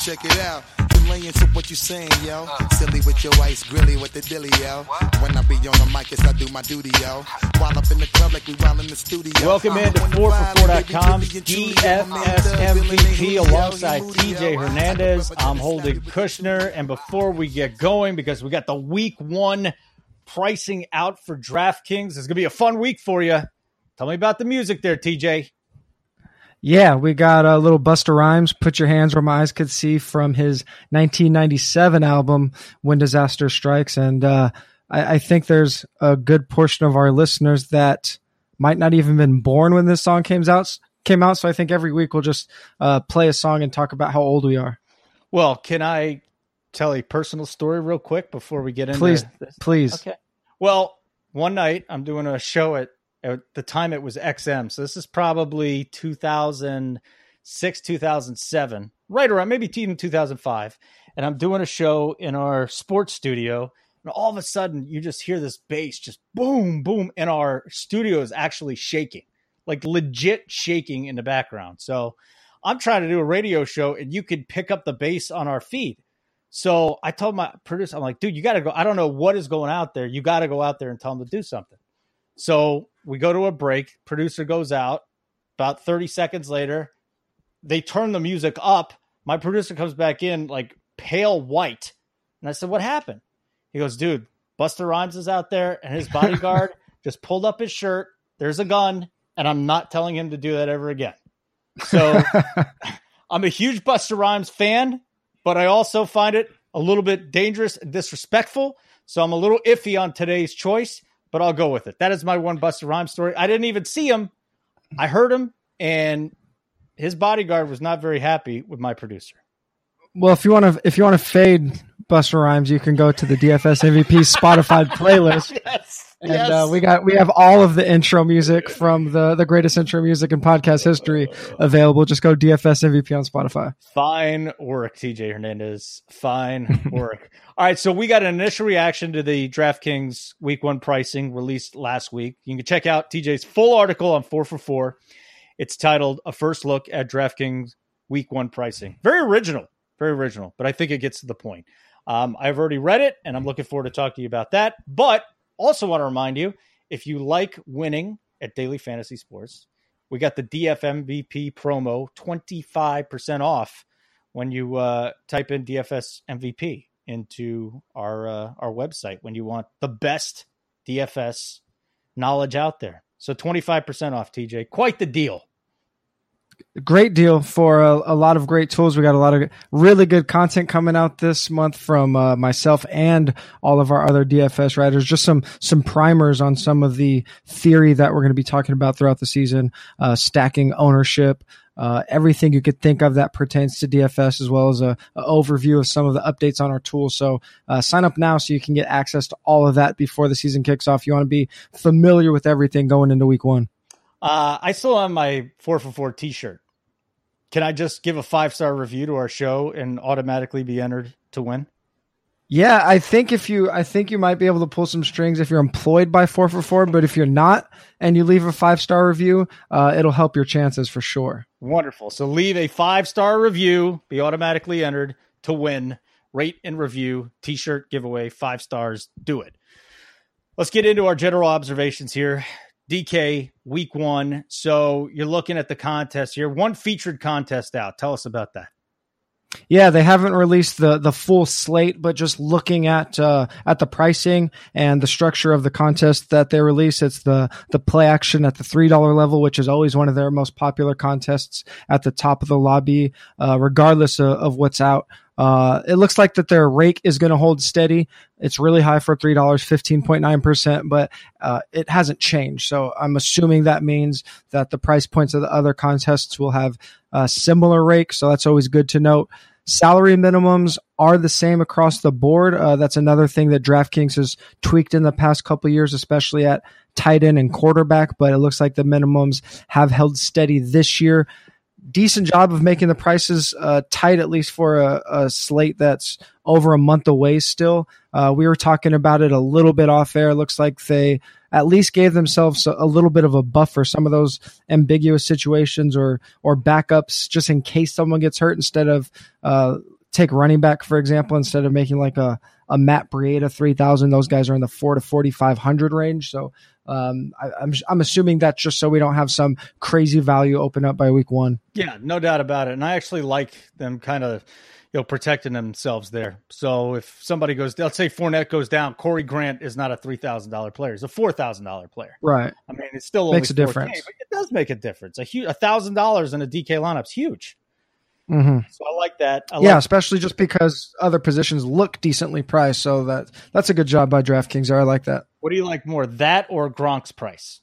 Check it out. Delaying to what you saying, yo. Uh. Silly with your ice, grilly with the dilly, yo. When I be on the mic, yes, I do my duty, yo. While up in the club like we while in the studio. Welcome I'm into on 4for4.com, vibe, baby, Billy and Trudy, I'm DFS in the Billy and MVP alongside TJ. Hernandez. I'm Holden Kushner. And before we get going, because we got the week one pricing out for DraftKings, it's going to be a fun week for you. Tell me about the music there, TJ. Yeah, we got a little Busta Rhymes, Put Your Hands Where My Eyes Could See from his 1997 album, When Disaster Strikes. And uh, I, I think there's a good portion of our listeners that might not even have been born when this song came out. Came out, so I think every week we'll just uh, play a song and talk about how old we are. Well, can I tell a personal story real quick before we get into Please, this? please. Okay. Well, one night I'm doing a show at at the time it was XM. So this is probably 2006, 2007, right around maybe even 2005. And I'm doing a show in our sports studio. And all of a sudden, you just hear this bass just boom, boom. And our studio is actually shaking, like legit shaking in the background. So I'm trying to do a radio show and you could pick up the bass on our feed. So I told my producer, I'm like, dude, you got to go. I don't know what is going out there. You got to go out there and tell them to do something. So we go to a break. Producer goes out. About 30 seconds later, they turn the music up. My producer comes back in like pale white. And I said, What happened? He goes, Dude, Busta Rhymes is out there and his bodyguard just pulled up his shirt. There's a gun. And I'm not telling him to do that ever again. So I'm a huge Busta Rhymes fan, but I also find it a little bit dangerous and disrespectful. So I'm a little iffy on today's choice, but I'll go with it. That is my one Busta Rhymes story. I didn't even see him. I heard him, and his bodyguard was not very happy with my producer. Well, if you want to, if you want to fade Busta Rhymes, you can go to the DFS MVP Spotify playlist. Yes. And uh, we got we have all of the intro music from the the greatest intro music in podcast history available. Just go DFS MVP on Spotify. Fine work, TJ Hernandez. Fine work. All right, so we got an initial reaction to the DraftKings Week One pricing released last week. You can check out TJ's full article on four for four. It's titled "A First Look at DraftKings Week One Pricing." Very original, very original, but I think it gets to the point. Um, I've already read it, and I'm looking forward to talk to you about that. But also want to remind you, if you like winning at Daily Fantasy Sports, we got the DFMVP promo 25% off when you uh, type in DFS MVP into our uh, our website when you want the best DFS knowledge out there. So 25% off, TJ. Quite the deal. Great deal for a, a lot of great tools. We got a lot of really good content coming out this month from uh, myself and all of our other DFS writers. Just some some primers on some of the theory that we're going to be talking about throughout the season, uh, stacking ownership, uh, everything you could think of that pertains to DFS, as well as a, a overview of some of the updates on our tools. So uh, sign up now so you can get access to all of that before the season kicks off. You want to be familiar with everything going into week one. Uh, I still have my four for four T-shirt. Can I just give a five star review to our show and automatically be entered to win? Yeah, I think if you, I think you might be able to pull some strings if you're employed by four for four. But if you're not, and you leave a five star review, uh, it'll help your chances for sure. Wonderful. So leave a five star review, be automatically entered to win. Rate and review, t shirt giveaway, five stars. Do it. Let's get into our general observations here. DK week one. So you're looking at the contest here. One featured contest out. Tell us about that. Yeah, they haven't released the the full slate, but just looking at uh, at the pricing and the structure of the contest that they release, it's the the play action at the three dollar level, which is always one of their most popular contests at the top of the lobby, uh, regardless of, of what's out. Uh, it looks like that their rake is going to hold steady. It's really high for three dollars, fifteen point nine percent, but uh, it hasn't changed. So I'm assuming that means that the price points of the other contests will have a similar rake. So that's always good to note. Salary minimums are the same across the board. Uh, that's another thing that DraftKings has tweaked in the past couple years, especially at tight end and quarterback. But it looks like the minimums have held steady this year decent job of making the prices uh, tight, at least for a, a, slate that's over a month away still. Uh, we were talking about it a little bit off air. Looks like they at least gave themselves a, a little bit of a buffer, some of those ambiguous situations or or backups, just in case someone gets hurt. Instead of uh, take running back for example, instead of making like a a Matt Breida three thousand, those guys are in the four to forty five hundred range. So um, I, I'm I'm assuming that's just so we don't have some crazy value open up by week one. Yeah, no doubt about it. And I actually like them kind of you know, protecting themselves there. So if somebody goes, let's say Fournette goes down, Corey Grant is not a three thousand dollar player; he's a four thousand dollar player. Right. I mean, it still makes a difference. but it does make a difference. A huge, a thousand dollars in a DK lineup's huge. Mm-hmm. So I like that. I yeah, like- especially just because other positions look decently priced. So that that's a good job by DraftKings. There, I like that. What do you like more, that or Gronk's price?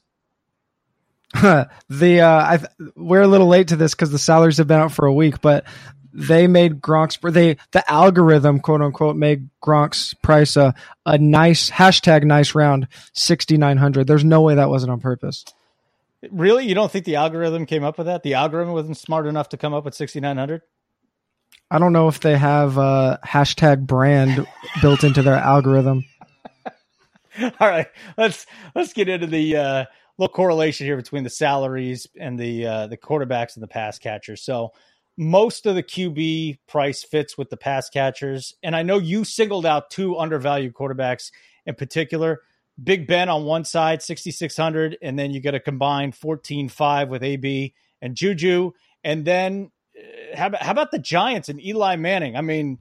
the uh, I we're a little late to this because the salaries have been out for a week, but they made Gronk's they the algorithm quote unquote made Gronk's price a a nice hashtag nice round sixty nine hundred. There's no way that wasn't on purpose. Really, you don't think the algorithm came up with that? The algorithm wasn't smart enough to come up with sixty nine hundred. I don't know if they have a hashtag brand built into their algorithm. All right, let's let's get into the uh, little correlation here between the salaries and the uh, the quarterbacks and the pass catchers. So most of the QB price fits with the pass catchers, and I know you singled out two undervalued quarterbacks in particular. Big Ben on one side, sixty six hundred, and then you get a combined fourteen five with AB and Juju, and then uh, how about how about the Giants and Eli Manning? I mean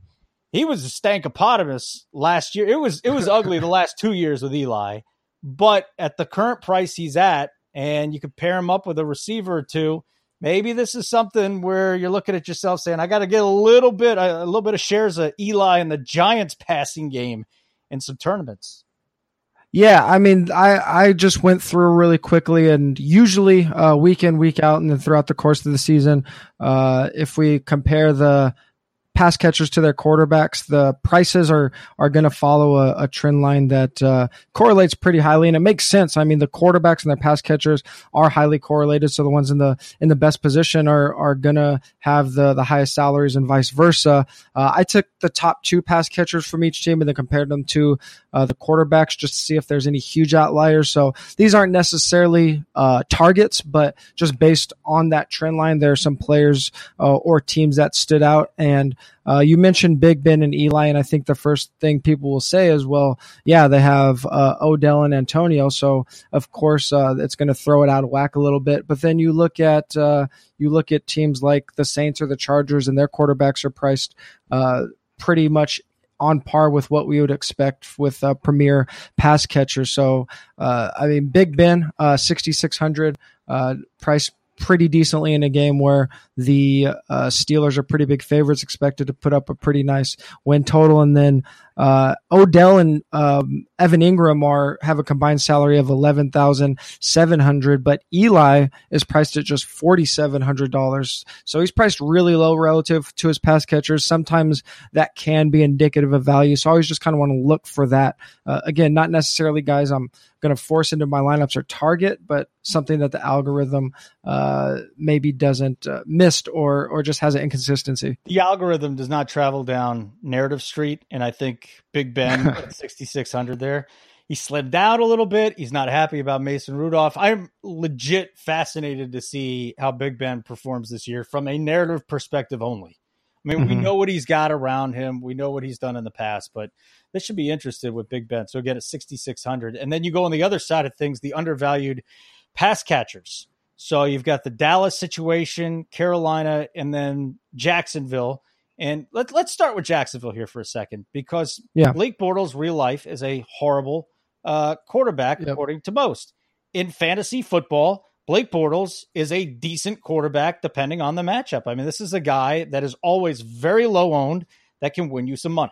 he was a stankopotamus last year. It was it was ugly the last two years with Eli, but at the current price he's at, and you could pair him up with a receiver or two. Maybe this is something where you're looking at yourself saying, "I got to get a little bit, a little bit of shares of Eli in the Giants passing game in some tournaments." Yeah, I mean, I I just went through really quickly, and usually uh, week in, week out, and then throughout the course of the season, uh, if we compare the pass catchers to their quarterbacks, the prices are are going to follow a, a, trend line that uh, correlates pretty highly, and it makes sense. I mean, the quarterbacks and their pass catchers are highly correlated, so the ones in the in the best position are are going to have the the highest salaries, and vice versa. Uh, I took the top two pass catchers from each team and then compared them to uh, the quarterbacks just to see if there's any huge outliers. So these aren't necessarily uh, targets, but just based on that trend line, there are some players uh, or teams that stood out and. Uh, you mentioned Big Ben and Eli, and I think the first thing people will say is, well, yeah, they have uh, Odell and Antonio, so of course uh, it's going to throw it out of whack a little bit. But then you look at uh, you look at teams like the Saints or the Chargers, and their quarterbacks are priced uh, pretty much on par with what we would expect with a premier pass catcher. So, uh, I mean, Big Ben, uh, 6,600 uh, price pretty decently in a game where the uh, Steelers are pretty big favorites, expected to put up a pretty nice win total. And then uh, Odell and um, Evan Engram are have a combined salary of eleven thousand seven hundred, but Eli is priced at just forty seven hundred dollars. So he's priced really low relative to his pass catchers. Sometimes that can be indicative of value. So I always just kind of want to look for that. Uh, again, not necessarily guys I'm going to force into my lineups or target, but something that the algorithm uh, maybe doesn't uh, missed or or just has an inconsistency. The algorithm does not travel down narrative street, and I think Big Ben 6,600 there. He slid down a little bit. He's not happy about Mason Rudolph. I'm legit fascinated to see how Big Ben performs this year from a narrative perspective only. I mean, mm-hmm. we know what he's got around him. We know what he's done in the past, but this should be interested with Big Ben. So again, at 6,600. And then you go on the other side of things, the undervalued pass catchers. So you've got the Dallas situation, Carolina, and then Jacksonville. And let, let's start with Jacksonville here for a second because yeah. Blake Bortles, real life, is a horrible uh, quarterback, yep. according to most. In fantasy football, Blake Bortles is a decent quarterback depending on the matchup. I mean, this is a guy that is always very low owned that can win you some money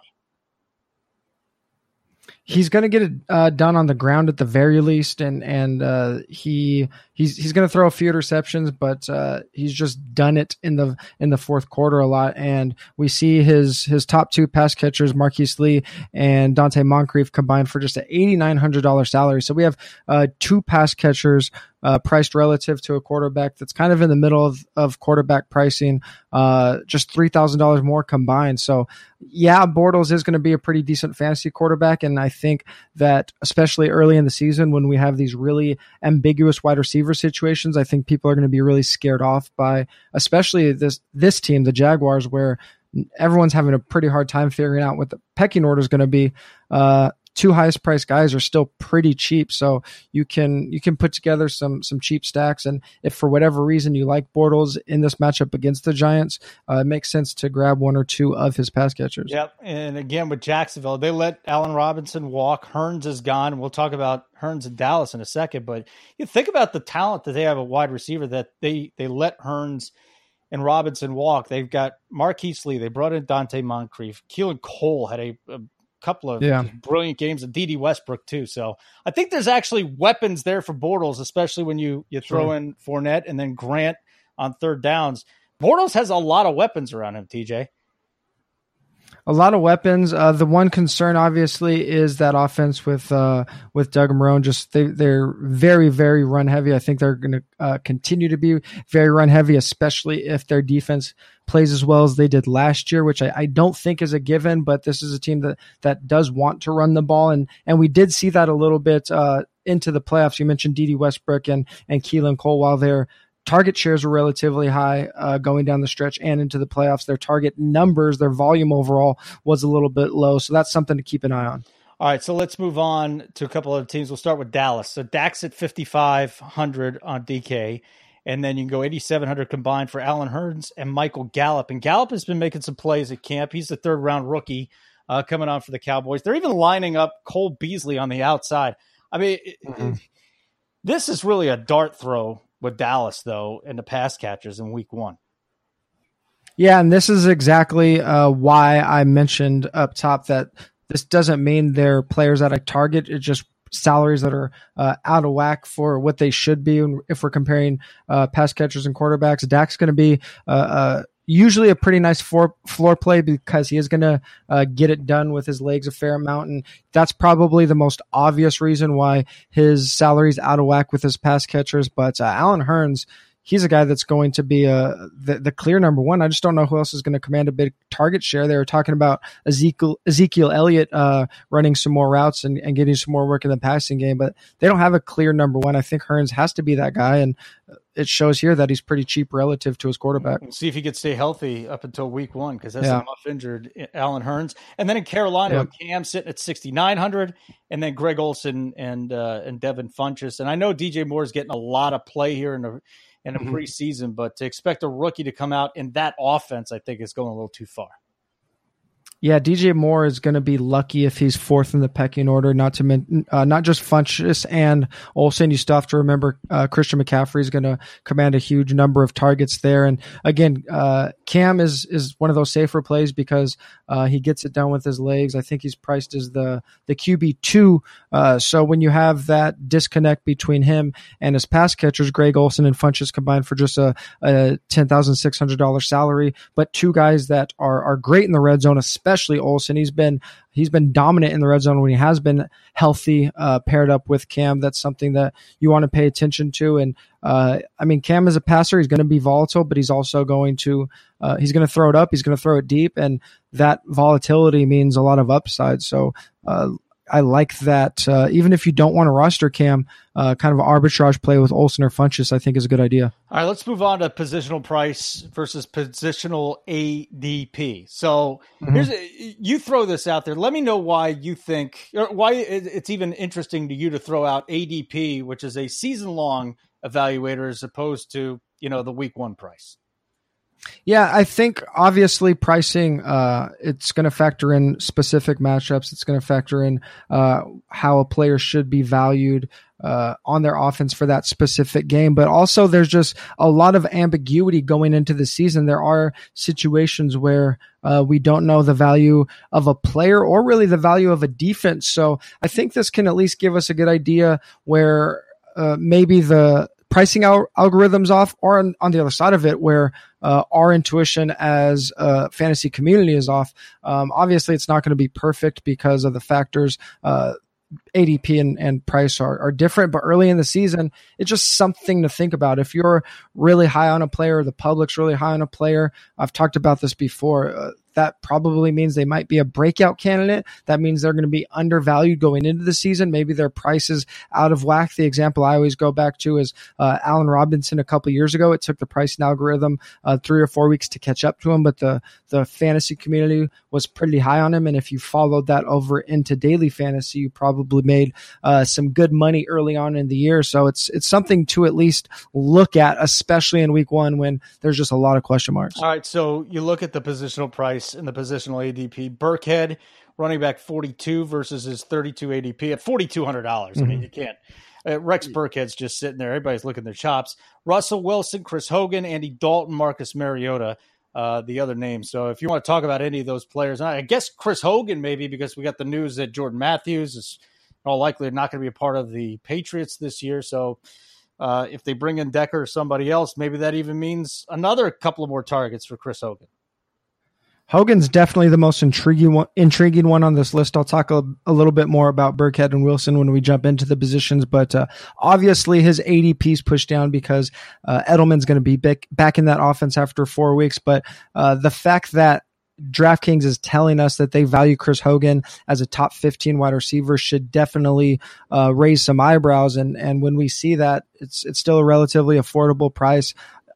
he's going to get it uh, done on the ground at the very least, and and uh, he he's he's going to throw a few interceptions, but uh, he's just done it in the in the fourth quarter a lot. And we see his his top two pass catchers, Marquise Lee and Donte Moncrief, combined for just an eighty nine hundred dollar salary. So we have uh, two pass catchers uh, priced relative to a quarterback that's kind of in the middle of, of quarterback pricing, uh, just $3,000 more combined. So, yeah, Bortles is going to be a pretty decent fantasy quarterback. And I think that, especially early in the season when we have these really ambiguous wide receiver situations, I think people are going to be really scared off by, especially this, this team, the Jaguars, where everyone's having a pretty hard time figuring out what the pecking order is going to be. Uh, two highest priced guys are still pretty cheap, so you can you can put together some some cheap stacks. And if for whatever reason you like Bortles in this matchup against the Giants, uh, it makes sense to grab one or two of his pass catchers. Yep, and again with Jacksonville, they let Allen Robinson walk. Hurns is gone. We'll talk about Hurns and Dallas in a second, but you think about the talent that they have a wide receiver that they they let Hurns and Robinson walk. They've got Marquise Lee. They brought in Donte Moncrief. Keelan Cole had a, a couple of yeah. brilliant games, and Dede Westbrook too. So I think there's actually weapons there for Bortles, especially when you you throw sure. in Fournette and then Grant on third downs. Bortles has a lot of weapons around him. TJ a lot of weapons. Uh, the one concern, obviously, is that offense with uh, with Doug Marrone. Just they they're very very run heavy. I think they're going to uh, continue to be very run heavy, especially if their defense plays as well as they did last year, which I, I don't think is a given. But this is a team that that does want to run the ball, and and we did see that a little bit uh, into the playoffs. You mentioned Dede Westbrook and and Keelan Cole while they're target shares were relatively high uh, going down the stretch and into the playoffs. Their target numbers, their volume overall was a little bit low. So that's something to keep an eye on. All right, so let's move on to a couple of teams. We'll start with Dallas. So Dak's at 5,500 on DK, and then you can go 8,700 combined for Allen Hurns and Michael Gallup. And Gallup has been making some plays at camp. He's the third round rookie uh, coming on for the Cowboys. They're even lining up Cole Beasley on the outside. I mean, mm-hmm. this is really a dart throw with Dallas though and the pass catchers in Week One. Yeah, and this is exactly uh, why I mentioned up top that this doesn't mean they're players at a target. It's just salaries that are uh, out of whack for what they should be. And if we're comparing uh, pass catchers and quarterbacks, Dak's going to be uh, uh usually a pretty nice floor, floor play because he is going to uh, get it done with his legs a fair amount. And that's probably the most obvious reason why his salary's out of whack with his pass catchers. But uh, Allen Hurns, he's a guy that's going to be a, uh, the, the clear number one. I just don't know who else is going to command a big target share. They were talking about Ezekiel, Ezekiel Elliott uh, running some more routes and, and getting some more work in the passing game, but they don't have a clear number one. I think Hurns has to be that guy. And it shows here that he's pretty cheap relative to his quarterback. We'll see if he could stay healthy up until week one because that's yeah. muff injured Allen Hurns. And then in Carolina, yeah. Cam sitting at 6,900, and then Greg Olsen and uh, and Devin Funchess. And I know DJ Moore is getting a lot of play here in the in a mm-hmm. preseason, but to expect a rookie to come out in that offense, I think is going a little too far. Yeah, DJ Moore is going to be lucky if he's fourth in the pecking order. Not to men- uh, not just Funchess and Olsen. You still have to remember uh, Christian McCaffrey is going to command a huge number of targets there. And again, uh, Cam is is one of those safer plays because uh, he gets it done with his legs. I think he's priced as the the QB two. Uh, so when you have that disconnect between him and his pass catchers, Greg Olsen and Funchess combined for just a, a ten thousand six hundred dollars salary, but two guys that are are great in the red zone, especially especially Olsen. He's been he's been dominant in the red zone when he has been healthy, uh, paired up with Cam. That's something that you want to pay attention to. And uh, I mean, Cam is a passer. He's going to be volatile, but he's also going to uh, he's going to throw it up. He's going to throw it deep, and that volatility means a lot of upside. So uh, I like that. Uh, even if you don't want a roster cam, uh, kind of arbitrage play with Olsen or Funchess, I think is a good idea. All right, let's move on to positional price versus positional ADP. So mm-hmm. here's a, you throw this out there. Let me know why you think, or why it's even interesting to you to throw out ADP, which is a season long evaluator, as opposed to you know the week one price. Yeah, I think obviously pricing uh, it's going to factor in specific matchups. It's going to factor in uh, how a player should be valued uh, on their offense for that specific game. But also, there's just a lot of ambiguity going into the season. There are situations where uh, we don't know the value of a player or really the value of a defense. So I think this can at least give us a good idea where uh, maybe the pricing al- algorithms off, or on, on, the other side of it, where uh, our intuition as a fantasy community is off. Um, obviously, it's not going to be perfect because of the factors. Uh, ADP and, and price are, are different, but early in the season, it's just something to think about. If you're really high on a player, the public's really high on a player, I've talked about this before. Uh, that probably means they might be a breakout candidate. That means they're going to be undervalued going into the season. Maybe their price is out of whack. The example I always go back to is uh, Allen Robinson a couple years ago. It took the pricing algorithm uh, three or four weeks to catch up to him, but the the fantasy community was pretty high on him. And if you followed that over into daily fantasy, you probably made uh, some good money early on in the year. So it's it's something to at least look at, especially in week one when there's just a lot of question marks. All right, so you look at the positional price in the positional ADP. Burkhead, running back 42 versus his 32 ADP at $4,200. Mm-hmm. I mean, mm-hmm. you can't. Uh, Rex Burkhead's just sitting there. Everybody's looking their chops. Russell Wilson, Chris Hogan, Andy Dalton, Marcus Mariota, uh, the other names. So if you want to talk about any of those players, I guess Chris Hogan maybe because we got the news that Jordan Matthews is all likely not going to be a part of the Patriots this year. So uh, if they bring in Decker or somebody else, maybe that even means another couple of more targets for Chris Hogan. Hogan's definitely the most intriguing one, intriguing one on this list. I'll talk a, a, little bit more about Burkhead and Wilson when we jump into the positions, but uh, obviously his ADP is pushed down because uh, Edelman's going to be back, back in that offense after four weeks. But uh, the fact that DraftKings is telling us that they value Chris Hogan as a top 15 wide receiver should definitely uh, raise some eyebrows. And and when we see that, it's it's still a relatively affordable price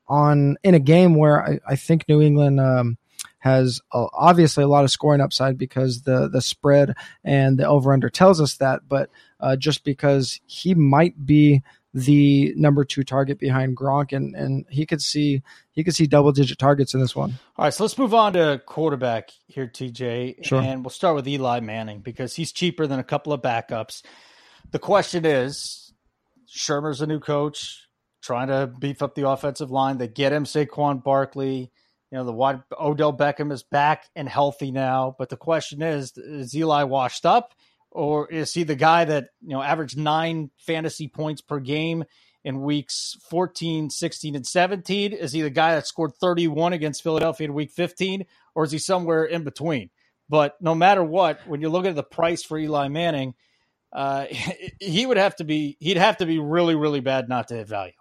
on in a game where I, I think New England. Um, has uh, obviously a lot of scoring upside because the the spread and the over under tells us that, but uh, just because he might be the number two target behind Gronk, and and he could see he could see double digit targets in this one. All right, so let's move on to quarterback here, TJ, sure. and we'll start with Eli Manning because he's cheaper than a couple of backups. The question is, Shurmur's a new coach, trying to beef up the offensive line. They get him Saquon Barkley. You know, the wide Odell Beckham is back and healthy now, but the question is, is Eli washed up, or is he the guy that you know averaged nine fantasy points per game in weeks 14, 16, and 17? Is he the guy that scored 31 against Philadelphia in week 15, or is he somewhere in between? But no matter what, when you look at the price for Eli Manning, uh, he would have to be he'd have to be really, really bad not to hit value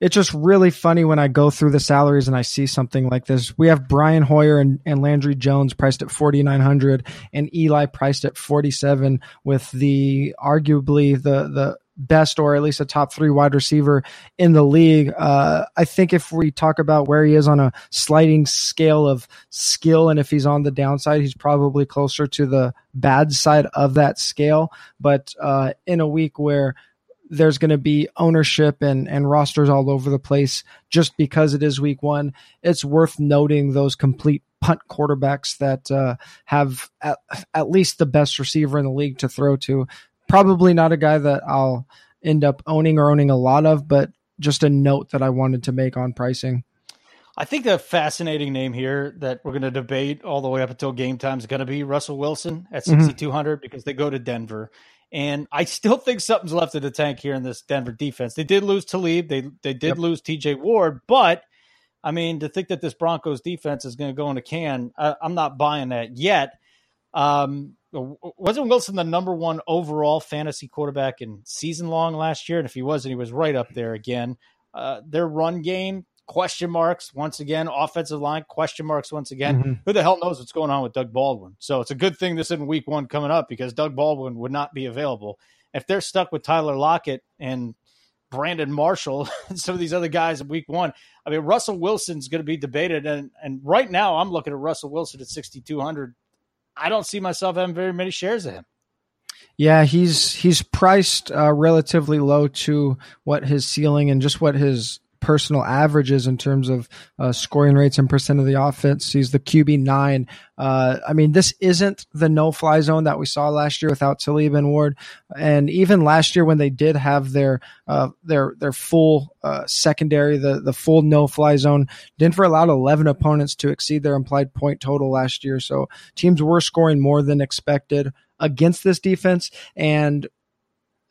it's just really funny when I go through the salaries and I see something like this. We have Brian Hoyer and, and Landry Jones priced at 4,900 and Eli priced at 47 with the arguably the, the, best or at least a top three wide receiver in the league. Uh, I think if we talk about where he is on a sliding scale of skill and if he's on the downside, he's probably closer to the bad side of that scale. But uh, in a week where there's going to be ownership and, and rosters all over the place just because it is week one. It's worth noting those complete punt quarterbacks that uh, have at, at least the best receiver in the league to throw to. Probably not a guy that I'll end up owning or owning a lot of, but just a note that I wanted to make on pricing. I think the fascinating name here that we're going to debate all the way up until game time is going to be Russell Wilson at 6,200 mm-hmm. because they go to Denver. And I still think something's left in the tank here in this Denver defense. They did lose Talib. They they did yep. lose TJ Ward, but I mean to think that this Broncos defense is going to go in a can, I, am not buying that yet. Um, wasn't Wilson the number one overall fantasy quarterback in season long last year? And if he wasn't, he was right up there again. Uh, their run game question marks once again. Offensive line question marks once again. Mm-hmm. Who the hell knows what's going on with Doug Baldwin? So it's a good thing this isn't week one coming up because Doug Baldwin would not be available. If they're stuck with Tyler Lockett and Brandon Marshall and some of these other guys in week one, I mean, Russell Wilson's going to be debated. And, and right now, I'm looking at Russell Wilson at 6,200. I don't see myself having very many shares of him. Yeah, he's he's priced uh, relatively low to what his ceiling and just what his personal averages in terms of uh, scoring rates and percent of the offense. He's the QB nine. Uh, I mean, this isn't the no fly zone that we saw last year without Talib and Ward, and even last year when they did have their uh, their their full uh, secondary, the the full no fly zone. Denver allowed 11 opponents to exceed their implied point total last year, so teams were scoring more than expected against this defense and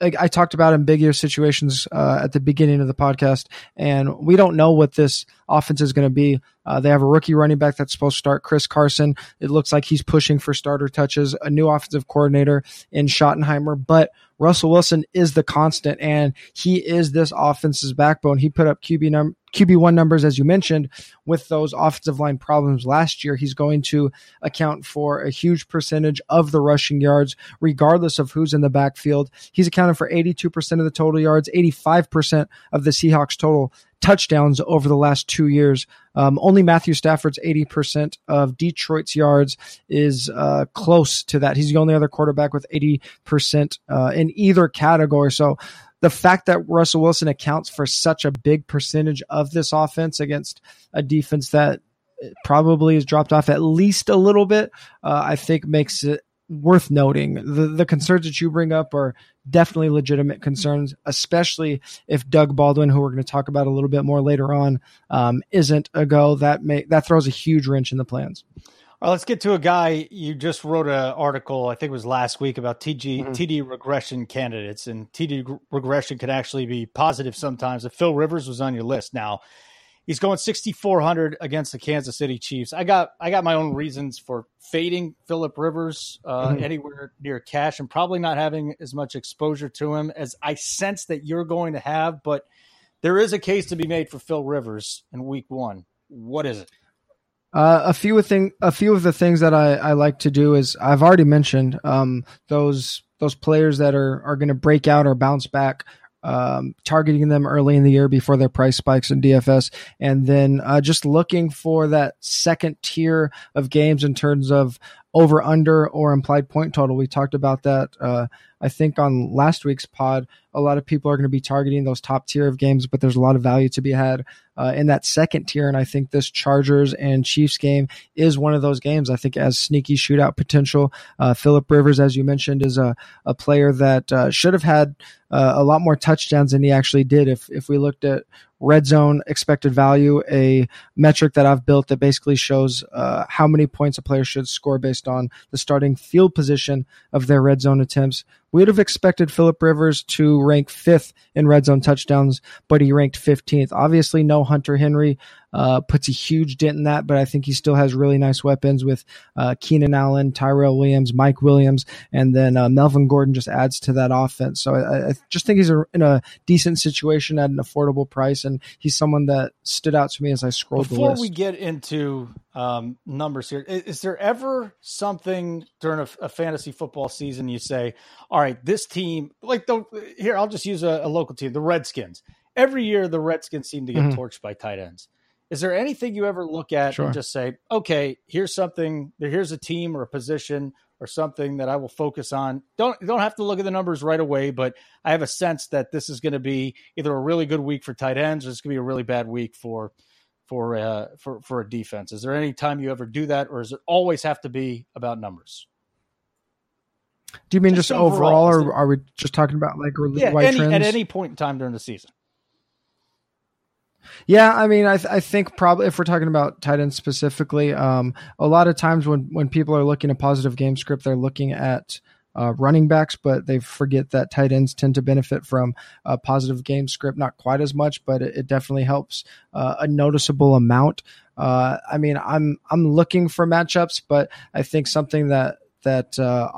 I, I talked about ambiguous situations uh, at the beginning of the podcast, and we don't know what this offense is going to be. Uh, they have a rookie running back that's supposed to start, Chris Carson. It looks like he's pushing for starter touches. A new offensive coordinator in Schottenheimer, but Russell Wilson is the constant, and he is this offense's backbone. He put up QB num- QB1 numbers, as you mentioned, with those offensive line problems last year. He's going to account for a huge percentage of the rushing yards, regardless of who's in the backfield. He's accounted for 82% of the total yards, 85% of the Seahawks total touchdowns over the last two years. Um, only Matthew Stafford's 80% of Detroit's yards is uh, close to that. He's the only other quarterback with 80% uh, in either category. So the fact that Russell Wilson accounts for such a big percentage of this offense against a defense that probably has dropped off at least a little bit, uh, I think makes it worth noting. The the concerns that you bring up are definitely legitimate concerns, especially if Doug Baldwin, who we're going to talk about a little bit more later on, um, isn't a go. That may that throws a huge wrench in the plans. All right, let's get to a guy you just wrote an article. I think it was last week about TG mm-hmm. TD regression candidates, and TD regression can actually be positive sometimes. If Phil Rivers was on your list now, He's going 6400 against the Kansas City Chiefs. I got I got my own reasons for fading Philip Rivers uh, mm-hmm. anywhere near cash and probably not having as much exposure to him as I sense that you're going to have. But there is a case to be made for Phil Rivers in Week One. What is it? Uh, a few of thing, a few of the things that I, I like to do is I've already mentioned um, those those players that are are going to break out or bounce back um, targeting them early in the year before their price spikes in DFS, and then uh, just looking for that second tier of games in terms of over under or implied point total. We talked about that. Uh, I think on last week's pod, a lot of people are going to be targeting those top tier of games, but there's a lot of value to be had uh, in that second tier. And I think this Chargers and Chiefs game is one of those games. I think as sneaky shootout potential. Uh, Philip Rivers, as you mentioned, is a, a player that uh, should have had uh, a lot more touchdowns than he actually did. If if we looked at red zone expected value, a metric that I've built that basically shows uh, how many points a player should score based on the starting field position of their red zone attempts. We would have expected Philip Rivers to rank fifth in red zone touchdowns, but he ranked 15th. Obviously, no Hunter Henry uh, puts a huge dent in that, but I think he still has really nice weapons with uh, Keenan Allen, Tyrell Williams, Mike Williams, and then uh, Melvin Gordon just adds to that offense. So I, I just think he's a, in a decent situation at an affordable price, and he's someone that stood out to me as I scrolled Before we get into um, numbers here, is, is, there ever something during a, a, fantasy football season you say, all right, this team, like the here, I'll just use a, a local team, the Redskins. Every year, the Redskins seem to get mm-hmm. torched by tight ends. Is there anything you ever look at sure. and just say, okay, here's something, here's a team or a position or something that I will focus on? Don't don't have to look at the numbers right away, but I have a sense that this is going to be either a really good week for tight ends or it's going to be a really bad week for for uh, for for a defense. Is there any time you ever do that, or does it always have to be about numbers? Do you mean just, just overall, overall or are we just talking about like yeah, any, at any point in time during the season? Yeah, I mean, I, th- I think probably if we're talking about tight ends specifically, um, a lot of times when when people are looking at positive game script, they're looking at uh, running backs, but they forget that tight ends tend to benefit from a positive game script, not quite as much, but it, it definitely helps uh, a noticeable amount. Uh, I mean, I'm I'm looking for matchups, but I think something that that uh,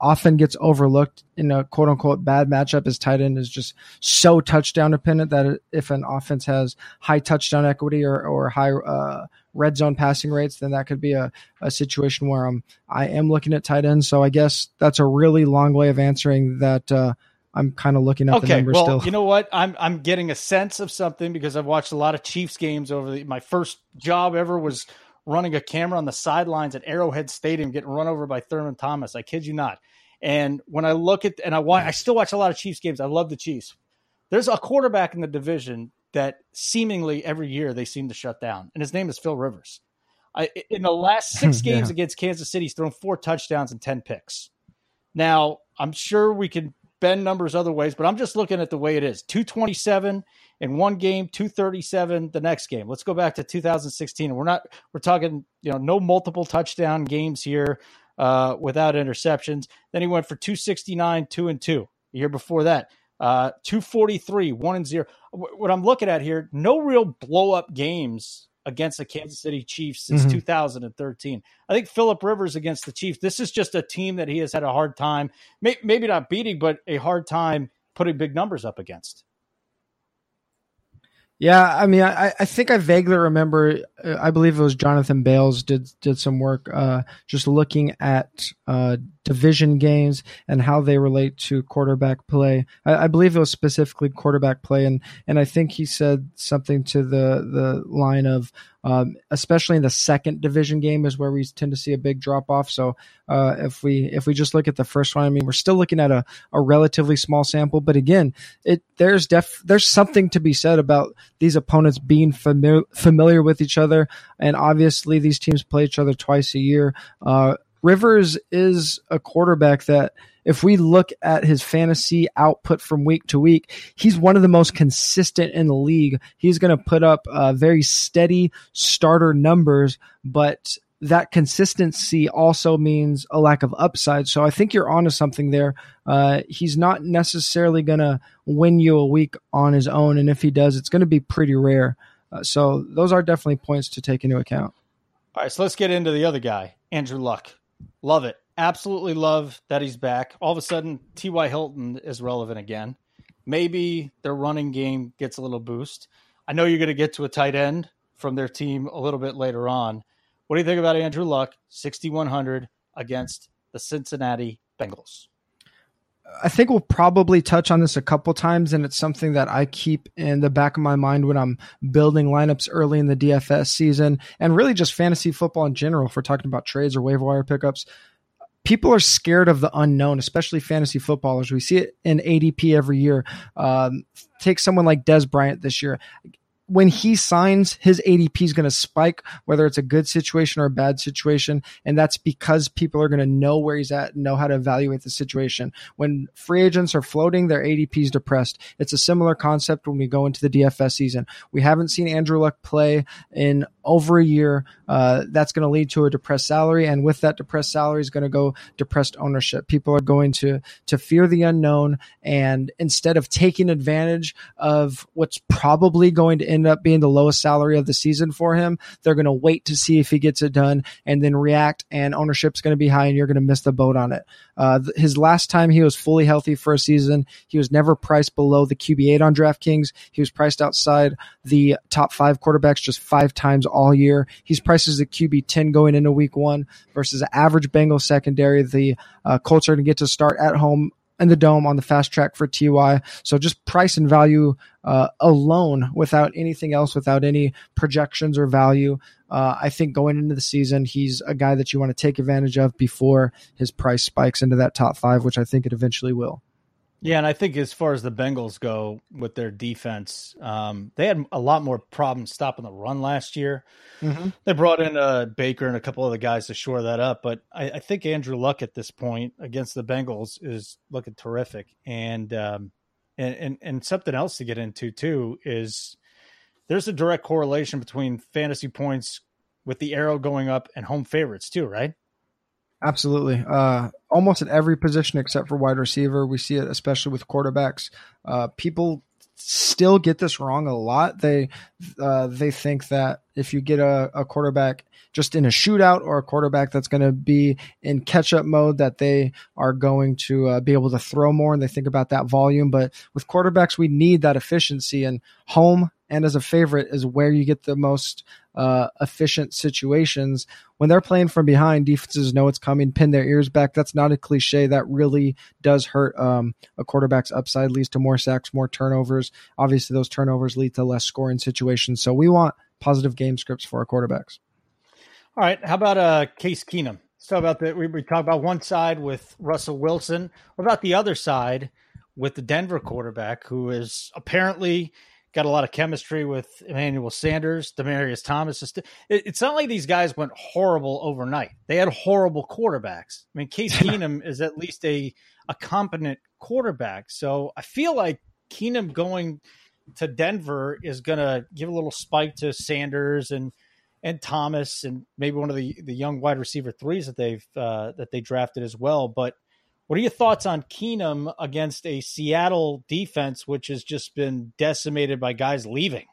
often gets overlooked in a quote unquote bad matchup is tight end is just so touchdown dependent that if an offense has high touchdown equity or, or high uh, red zone passing rates, then that could be a, a situation where I'm I am looking at tight ends. So I guess that's a really long way of answering that. Uh, I'm kind of looking at okay, the numbers well, still. You know what? I'm I'm getting a sense of something because I've watched a lot of Chiefs games over the, my first job ever was running a camera on the sidelines at Arrowhead Stadium, getting run over by Thurman Thomas. I kid you not. And when I look at and I watch, I still watch a lot of Chiefs games. I love the Chiefs. There's a quarterback in the division that seemingly every year they seem to shut down, and his name is Phil Rivers. I, in the last six games yeah. against Kansas City, he's thrown four touchdowns and ten picks. Now I'm sure we can bend numbers other ways, but I'm just looking at the way it is. 227 in one game, 237 the next game. Let's go back to 2016. We're not we're talking, you know, no multiple touchdown games here uh, without interceptions. Then he went for 269, 2 and 2. The year before that, uh, 243, 1 and 0. What I'm looking at here, no real blow up games against the Kansas City Chiefs since mm-hmm. 2013. I think Philip Rivers against the Chiefs, this is just a team that he has had a hard time, maybe not beating, but a hard time putting big numbers up against. Yeah, I mean, I, I think I vaguely remember. Uh, I believe it was Jonathan Bales did did some work uh, just looking at uh, division games and how they relate to quarterback play. I, I, believe it was specifically quarterback play, and and I think he said something to the the line of um, especially in the second division game is where we tend to see a big drop off. So uh, if we if we just look at the first one, I mean we're still looking at a, a relatively small sample, but again, it there's def there's something to be said about these opponents being familiar familiar with each other, and obviously these teams play each other twice a year. Uh, Rivers is a quarterback that if we look at his fantasy output from week to week, he's one of the most consistent in the league. He's going to put up uh, very steady starter numbers, but that consistency also means a lack of upside. So I think you're onto something there. Uh, he's not necessarily going to win you a week on his own, and if he does, it's going to be pretty rare. Uh, so those are definitely points to take into account. All right, so let's get into the other guy, Andrew Luck. Love it. Absolutely love that he's back. All of a sudden, T.Y. Hilton is relevant again. Maybe their running game gets a little boost. I know you're going to get to a tight end from their team a little bit later on. What do you think about Andrew Luck, 6,100 against the Cincinnati Bengals? I think we'll probably touch on this a couple times, and it's something that I keep in the back of my mind when I'm building lineups early in the DFS season and really just fantasy football in general. If we're talking about trades or waiver wire pickups, people are scared of the unknown, especially fantasy footballers. We see it in ADP every year. Um, take someone like Dez Bryant this year when he signs, his ADP is going to spike, whether it's a good situation or a bad situation. And that's because people are going to know where he's at and know how to evaluate the situation. When free agents are floating, their ADP is depressed. It's a similar concept when we go into the DFS season. We haven't seen Andrew Luck play in over a year. Uh, that's going to lead to a depressed salary. And with that depressed salary is going to go depressed ownership. People are going to, to fear the unknown. And instead of taking advantage of what's probably going to end up being the lowest salary of the season for him. They're going to wait to see if he gets it done and then react, and ownership's going to be high, and you're going to miss the boat on it. Uh, his last time he was fully healthy for a season, he was never priced below the QB8 on DraftKings. He was priced outside the top five quarterbacks just five times all year. He's priced as a QB10 going into week one versus an average Bengal secondary. The uh, Colts are going to get to start at home in the dome on the fast track for TY. So just price and value uh, alone, without anything else, without any projections or value. Uh, I think going into the season, he's a guy that you want to take advantage of before his price spikes into that top five, which I think it eventually will. Yeah, and I think as far as the Bengals go with their defense, um, they had a lot more problems stopping the run last year. Mm-hmm. They brought in uh, Baker and a couple of the guys to shore that up, but I, I, think Andrew Luck at this point against the Bengals is looking terrific. And, um, and and and something else to get into too is there's a direct correlation between fantasy points with the arrow going up and home favorites too, right? Absolutely. Uh, almost at every position except for wide receiver, we see it, especially with quarterbacks. Uh, people still get this wrong a lot. They uh, they think that if you get a, a quarterback just in a shootout or a quarterback that's going to be in catch up mode, that they are going to uh, be able to throw more, and they think about that volume. But with quarterbacks, we need that efficiency, and home and as a favorite is where you get the most uh, efficient situations. When they're playing from behind, defenses know it's coming, pin their ears back. That's not a cliche. That really does hurt um, a quarterback's upside, leads to more sacks, more turnovers. Obviously, those turnovers lead to less scoring situations. So we want positive game scripts for our quarterbacks. All right. How about uh, Case Keenum? Talk about the. We, we talk about one side with Russell Wilson. What about the other side with the Denver quarterback, who is apparently got a lot of chemistry with Emmanuel Sanders, Demaryius Thomas. It's not like these guys went horrible overnight. They had horrible quarterbacks. I mean, Case Keenum is at least a a competent quarterback. So I feel like Keenum going to Denver is going to give a little spike to Sanders and and Thomas and maybe one of the the young wide receiver threes that they've uh, that they drafted as well. But What are your thoughts on Keenum against a Seattle defense which has just been decimated by guys leaving?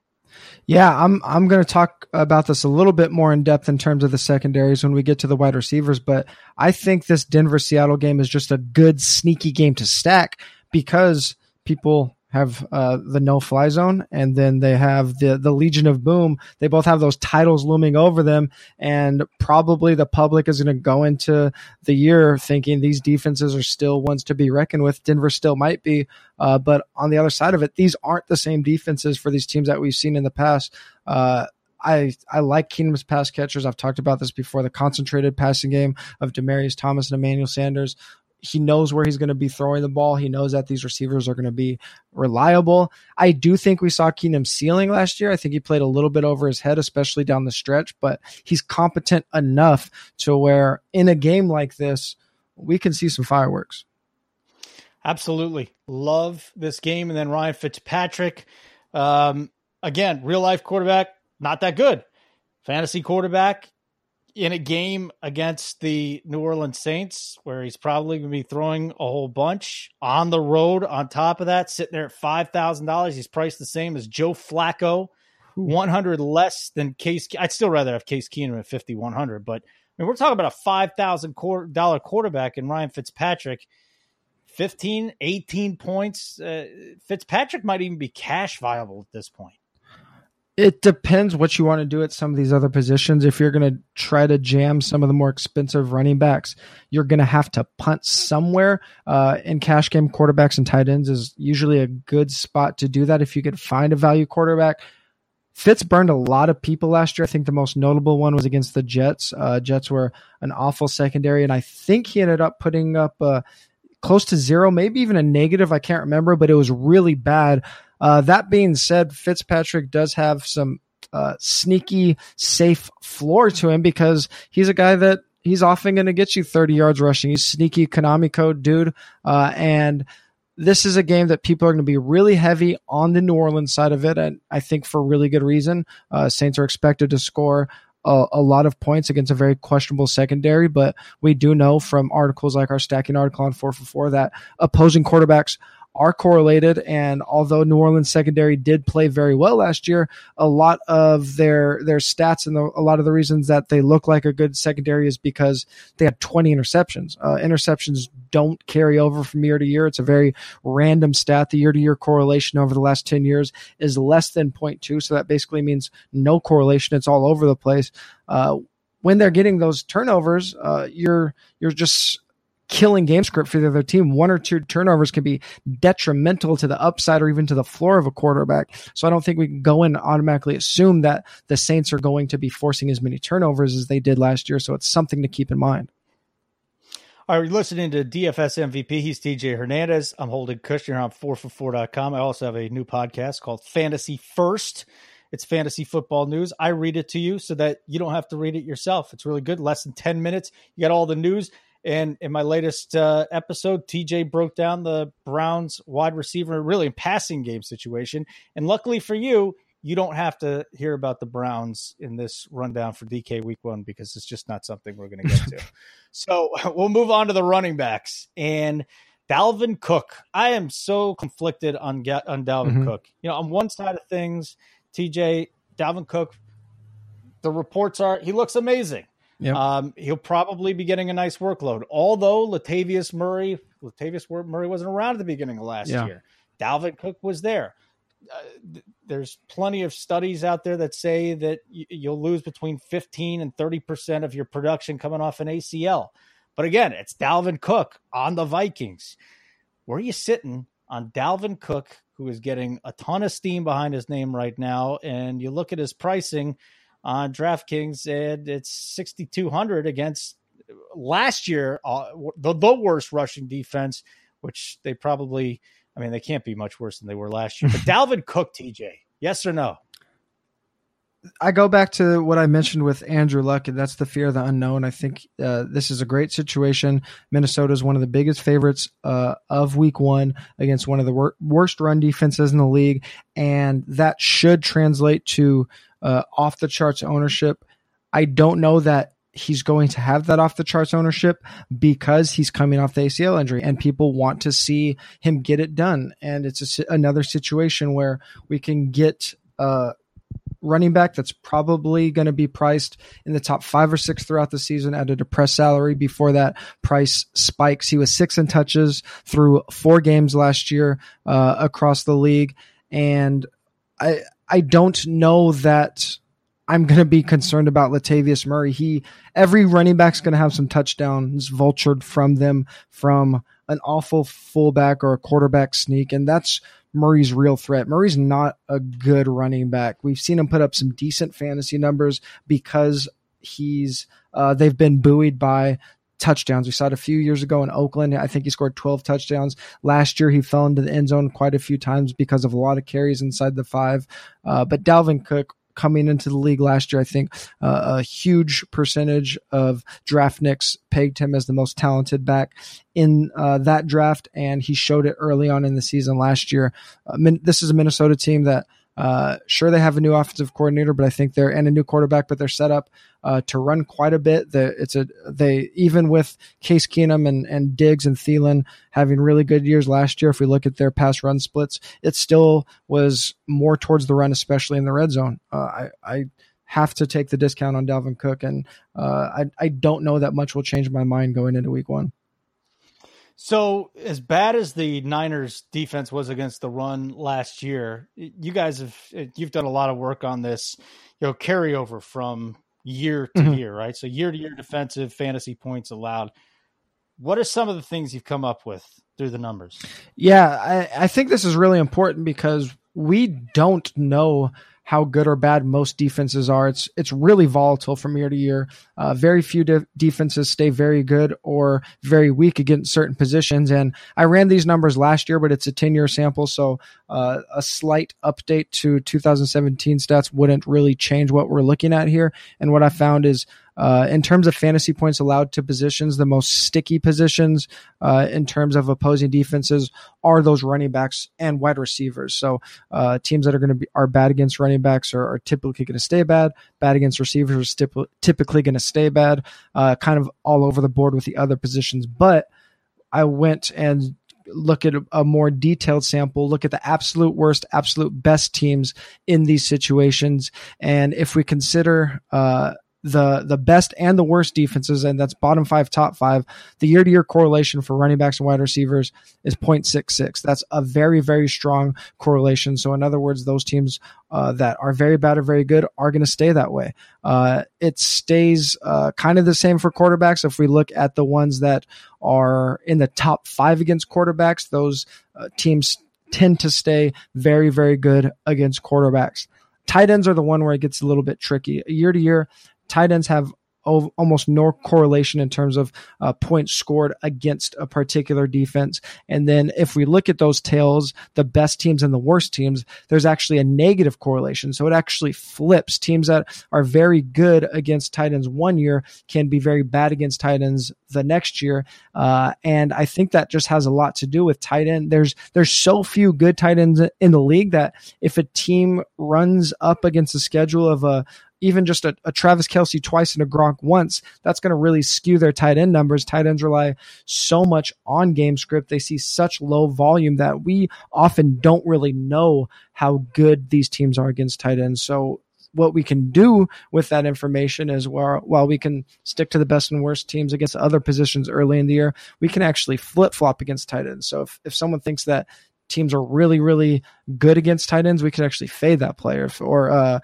Yeah, I'm I'm going to talk about this a little bit more in depth in terms of the secondaries when we get to the wide receivers, but I think this Denver Seattle game is just a good sneaky game to stack because people have uh, the no fly zone, and then they have the the Legion of Boom. They both have those titles looming over them, and probably the public is going to go into the year thinking these defenses are still ones to be reckoned with. Denver still might be, uh, but on the other side of it, these aren't the same defenses for these teams that we've seen in the past. Uh, I I like Keenum's pass catchers. I've talked about this before. The concentrated passing game of Demaryius Thomas and Emmanuel Sanders he knows where he's going to be throwing the ball. He knows that these receivers are going to be reliable. I do think we saw Keenum ceiling last year. I think he played a little bit over his head, especially down the stretch, but he's competent enough to where in a game like this, we can see some fireworks. Absolutely. Love this game. And then Ryan Fitzpatrick, um, again, real life quarterback, not that good. Fantasy quarterback, in a game against the New Orleans Saints, where he's probably going to be throwing a whole bunch on the road. On top of that, sitting there at five thousand dollars, he's priced the same as Joe Flacco, one hundred less than Case. I'd still rather have Case Keenum at fifty one hundred, but I mean, we're talking about a five thousand dollar quarterback in Ryan Fitzpatrick. 15, 18 points. Uh, Fitzpatrick might even be cash viable at this point. It depends what you want to do at some of these other positions. If you're going to try to jam some of the more expensive running backs, you're going to have to punt somewhere. Uh, in cash game, quarterbacks and tight ends is usually a good spot to do that if you could find a value quarterback. Fitz burned a lot of people last year. I think the most notable one was against the Jets. Uh, Jets were an awful secondary, and I think he ended up putting up uh, close to zero, maybe even a negative. I can't remember, but it was really bad. Uh, that being said, Fitzpatrick does have some uh, sneaky, safe floor to him because he's a guy that he's often going to get you 30 yards rushing. He's sneaky Konami code dude. Uh, and this is a game that people are going to be really heavy on the New Orleans side of it. And I think for really good reason. Uh, Saints are expected to score a, a, lot of points against a very questionable secondary, but we do know from articles like our stacking article on 4 for 4 that opposing quarterbacks are correlated. And although New Orleans secondary did play very well last year, a lot of their their stats and the, a lot of the reasons that they look like a good secondary is because they had 20 interceptions. Uh, interceptions don't carry over from year to year. It's a very random stat. The year to year correlation over the last 10 years is less than 0.2. So that basically means no correlation. It's all over the place. Uh, when they're getting those turnovers, uh, you're you're just killing game script for the other team. One or two turnovers can be detrimental to the upside or even to the floor of a quarterback. So I don't think we can go in and automatically assume that the Saints are going to be forcing as many turnovers as they did last year. So it's something to keep in mind. All right, listening to DFS MVP. He's TJ Hernandez. I'm Holden Kushner on 4for4.com. I also have a new podcast called Fantasy First. It's fantasy football news. I read it to you so that you don't have to read it yourself. It's really good. Less than 10 minutes. You got all the news. And in my latest uh, episode, TJ broke down the Browns wide receiver, really in passing game situation. And luckily for you, you don't have to hear about the Browns in this rundown for DK week one because it's just not something we're going to get to. so we'll move on to the running backs and Dalvin Cook. I am so conflicted on on Dalvin mm-hmm. Cook. You know, on one side of things, TJ Dalvin Cook, the reports are he looks amazing. Yep. Um, he'll probably be getting a nice workload. Although Latavius Murray, Latavius Murray wasn't around at the beginning of last yeah. year. Dalvin Cook was there. Uh, there's plenty of studies out there that say that y- you'll lose between 15 and 30 percent of your production coming off an ACL. But again, it's Dalvin Cook on the Vikings. Where are you sitting on Dalvin Cook, who is getting a ton of steam behind his name right now? And you look at his pricing on DraftKings, and it's 6,200 against last year, uh, the, the worst rushing defense, which they probably, I mean, they can't be much worse than they were last year. But Dalvin Cook, TJ, yes or no? I go back to what I mentioned with Andrew Luck, and that's the fear of the unknown. I think uh, this is a great situation. Minnesota is one of the biggest favorites uh, of Week One against one of the wor- worst run defenses in the league, and that should translate to uh, off the charts ownership. I don't know that he's going to have that off the charts ownership because he's coming off the ACL injury and people want to see him get it done. And it's a, another situation where we can get a running back that's probably going to be priced in the top five or six throughout the season at a depressed salary before that price spikes. He was six in touches through four games last year uh, across the league. And I, I don't know that I'm going to be concerned about Latavius Murray. He every running back's going to have some touchdowns vultured from them from an awful fullback or a quarterback sneak, and that's Murray's real threat. Murray's not a good running back. We've seen him put up some decent fantasy numbers because he's uh, they've been buoyed by touchdowns. We saw it a few years ago in Oakland. I think he scored 12 touchdowns. Last year, he fell into the end zone quite a few times because of a lot of carries inside the five. Uh, but Dalvin Cook coming into the league last year. I think uh, a huge percentage of draft nicks pegged him as the most talented back in uh, that draft, and he showed it early on in the season last year. Uh, this is a Minnesota team that uh, sure, they have a new offensive coordinator, but I think they're and a new quarterback, but they're set up uh, to run quite a bit. The, it's a they even with Case Keenum and and Diggs and Thielen having really good years last year. If we look at their pass run splits, it still was more towards the run, especially in the red zone. Uh, I I have to take the discount on Dalvin Cook, and uh, I I don't know that much will change my mind going into Week One. So, as bad as the Niners defense was against the run last year, you guys have you've done a lot of work on this, you know, carryover from year to mm-hmm. year, right? So, year to year defensive fantasy points allowed. What are some of the things you've come up with through the numbers? Yeah, I, I think this is really important because we don't know how good or bad most defenses are. It's it's really volatile from year to year. Uh, very few de- defenses stay very good or very weak against certain positions. And I ran these numbers last year, but it's a ten year sample, so uh, a slight update to 2017 stats wouldn't really change what we're looking at here. And what I found is uh, in terms of fantasy points allowed to positions, the most sticky positions uh, in terms of opposing defenses are those running backs and wide receivers. So uh, teams that are going to be are bad against running backs are, are typically going to stay bad. Bad against receivers are typically going to stay bad. Uh, kind of all over the board with the other positions, but I went and look at a, a, more detailed sample, look at the absolute worst, absolute best teams in these situations. And if we consider uh, the the best and the worst defenses, and that's bottom five, top five. The year to year correlation for running backs and wide receivers is 0.66. That's a very very strong correlation. So in other words, those teams uh, that are very bad or very good are going to stay that way. Uh, it stays uh, kind of the same for quarterbacks. If we look at the ones that are in the top five against quarterbacks, those uh, teams tend to stay very very good against quarterbacks. Tight ends are the one where it gets a little bit tricky. Year to year, tight ends have almost no correlation in terms of uh, points scored against a particular defense. And then if we look at those tails, the best teams and the worst teams, there's actually a negative correlation. So it actually flips. Teams that are very good against tight ends one year can be very bad against tight ends the next year. Uh, and I think that just has a lot to do with tight end. There's there's so few good tight ends in the league that if a team runs up against the schedule of a even just a, a Travis Kelce twice and a Gronk once, that's going to really skew their tight end numbers. Tight ends rely so much on game script. They see such low volume that we often don't really know how good these teams are against tight ends. So what we can do with that information is while, while we can stick to the best and worst teams against other positions early in the year, we can actually flip flop against tight ends. So if, if someone thinks that teams are really, really good against tight ends, we can actually fade that player. Or uh,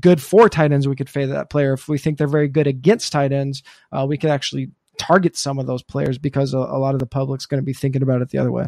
good for tight ends, we could fade that player. If we think they're very good against tight ends, uh, we could actually target some of those players because a, a lot of the public's going to be thinking about it the other way.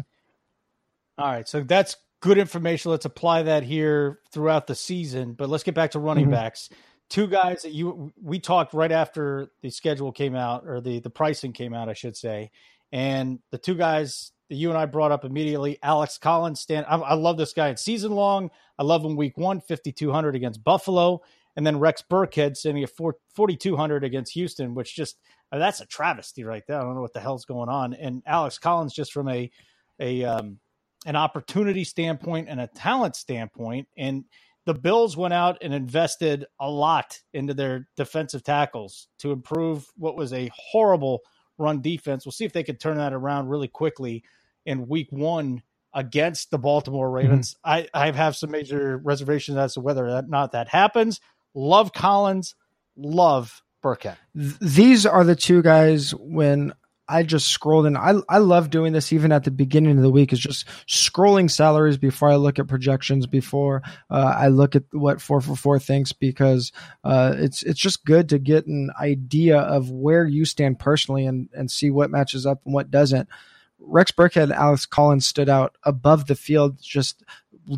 All right, so that's good information. Let's apply that here throughout the season. But let's get back to running mm-hmm. backs. Two guys that you we talked right after the schedule came out or the the pricing came out, I should say, and the two guys that you and I brought up immediately. Alex Collins, stand. I, I love this guy. It's season long. I love him week one, 5,200 against Buffalo. And then Rex Burkhead sending a 4,200 against Houston, which just, uh, that's a travesty right there. I don't know what the hell's going on. And Alex Collins, just from a, a, um, an opportunity standpoint and a talent standpoint. And the Bills went out and invested a lot into their defensive tackles to improve what was a horrible run defense. We'll see if they can turn that around really quickly in week one against the Baltimore mm-hmm. Ravens. Mm-hmm. I, I have some major reservations as to whether or not that happens. Love Collins, love Burkhead. These are the two guys when I just scrolled in. I I love doing this even at the beginning of the week is just scrolling salaries before I look at projections before uh, I look at what four for four thinks because uh, it's it's just good to get an idea of where you stand personally and and see what matches up and what doesn't. Rex Burkhead and Alex Collins stood out above the field, just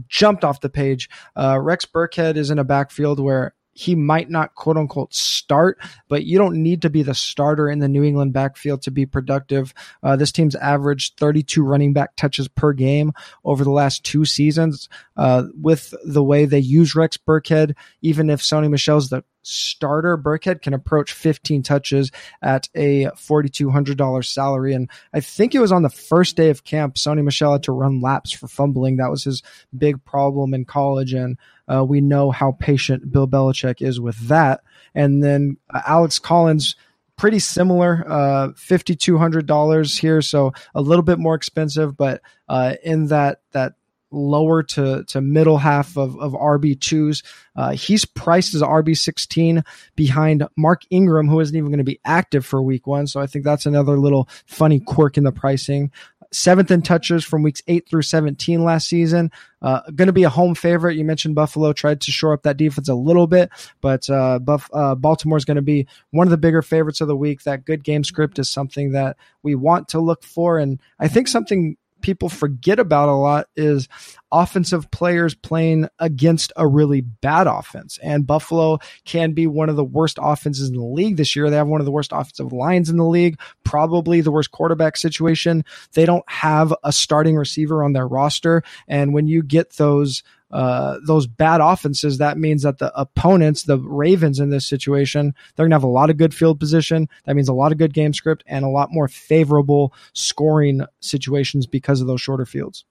jumped off the page. Uh, Rex Burkhead is in a backfield where he might not quote unquote start, but you don't need to be the starter in the New England backfield to be productive. Uh, this team's averaged 32 running back touches per game over the last two seasons. Uh, with the way they use Rex Burkhead, even if Sony Michel's the starter, Burkhead can approach 15 touches at a $4,200 salary. And I think it was on the first day of camp, Sony Michel had to run laps for fumbling. That was his big problem in college. And uh, we know how patient Bill Belichick is with that. And then uh, Alex Collins, pretty similar, uh, $5,200 here. So a little bit more expensive, but uh, in that, that lower to, to middle half of, of RB2s. Uh, he's priced as RB16 behind Mark Ingram, who isn't even going to be active for week one. So I think that's another little funny quirk in the pricing. Seventh in touches from weeks 8 through 17 last season. Uh, going to be a home favorite. You mentioned Buffalo tried to shore up that defense a little bit, but uh, Buff, uh, Baltimore is going to be one of the bigger favorites of the week. That good game script is something that we want to look for. And I think something people forget about a lot is offensive players playing against a really bad offense. And Buffalo can be one of the worst offenses in the league this year. They have one of the worst offensive lines in the league, probably the worst quarterback situation. They don't have a starting receiver on their roster. And when you get those uh, those bad offenses, that means that the opponents, the Ravens in this situation, they're going to have a lot of good field position. That means a lot of good game script and a lot more favorable scoring situations because of those shorter fields.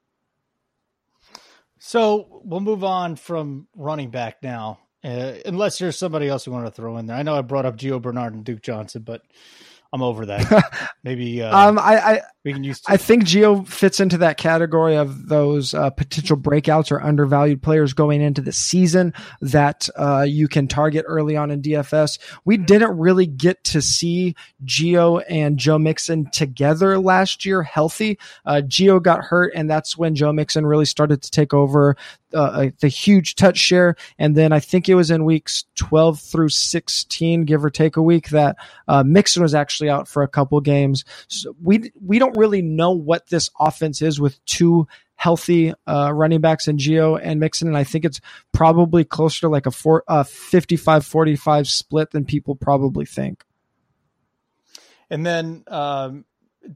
So we'll move on from running back now, uh, unless there's somebody else you want to throw in there. I know I brought up Gio Bernard and Duke Johnson, but I'm over that. Maybe uh, um, I, I we can use. I think Gio fits into that category of those uh, potential breakouts or undervalued players going into the season that uh, you can target early on in DFS. We didn't really get to see Gio and Joe Mixon together last year healthy. Uh, Gio got hurt, and that's when Joe Mixon really started to take over uh, the huge touch share. And then I think it was in weeks 12 through 16, give or take a week, that uh, Mixon was actually out for a couple games. So we we don't really know what this offense is with two healthy uh, running backs in Gio and Mixon. And I think it's probably closer to like a, four, a 55 45 split than people probably think. And then um,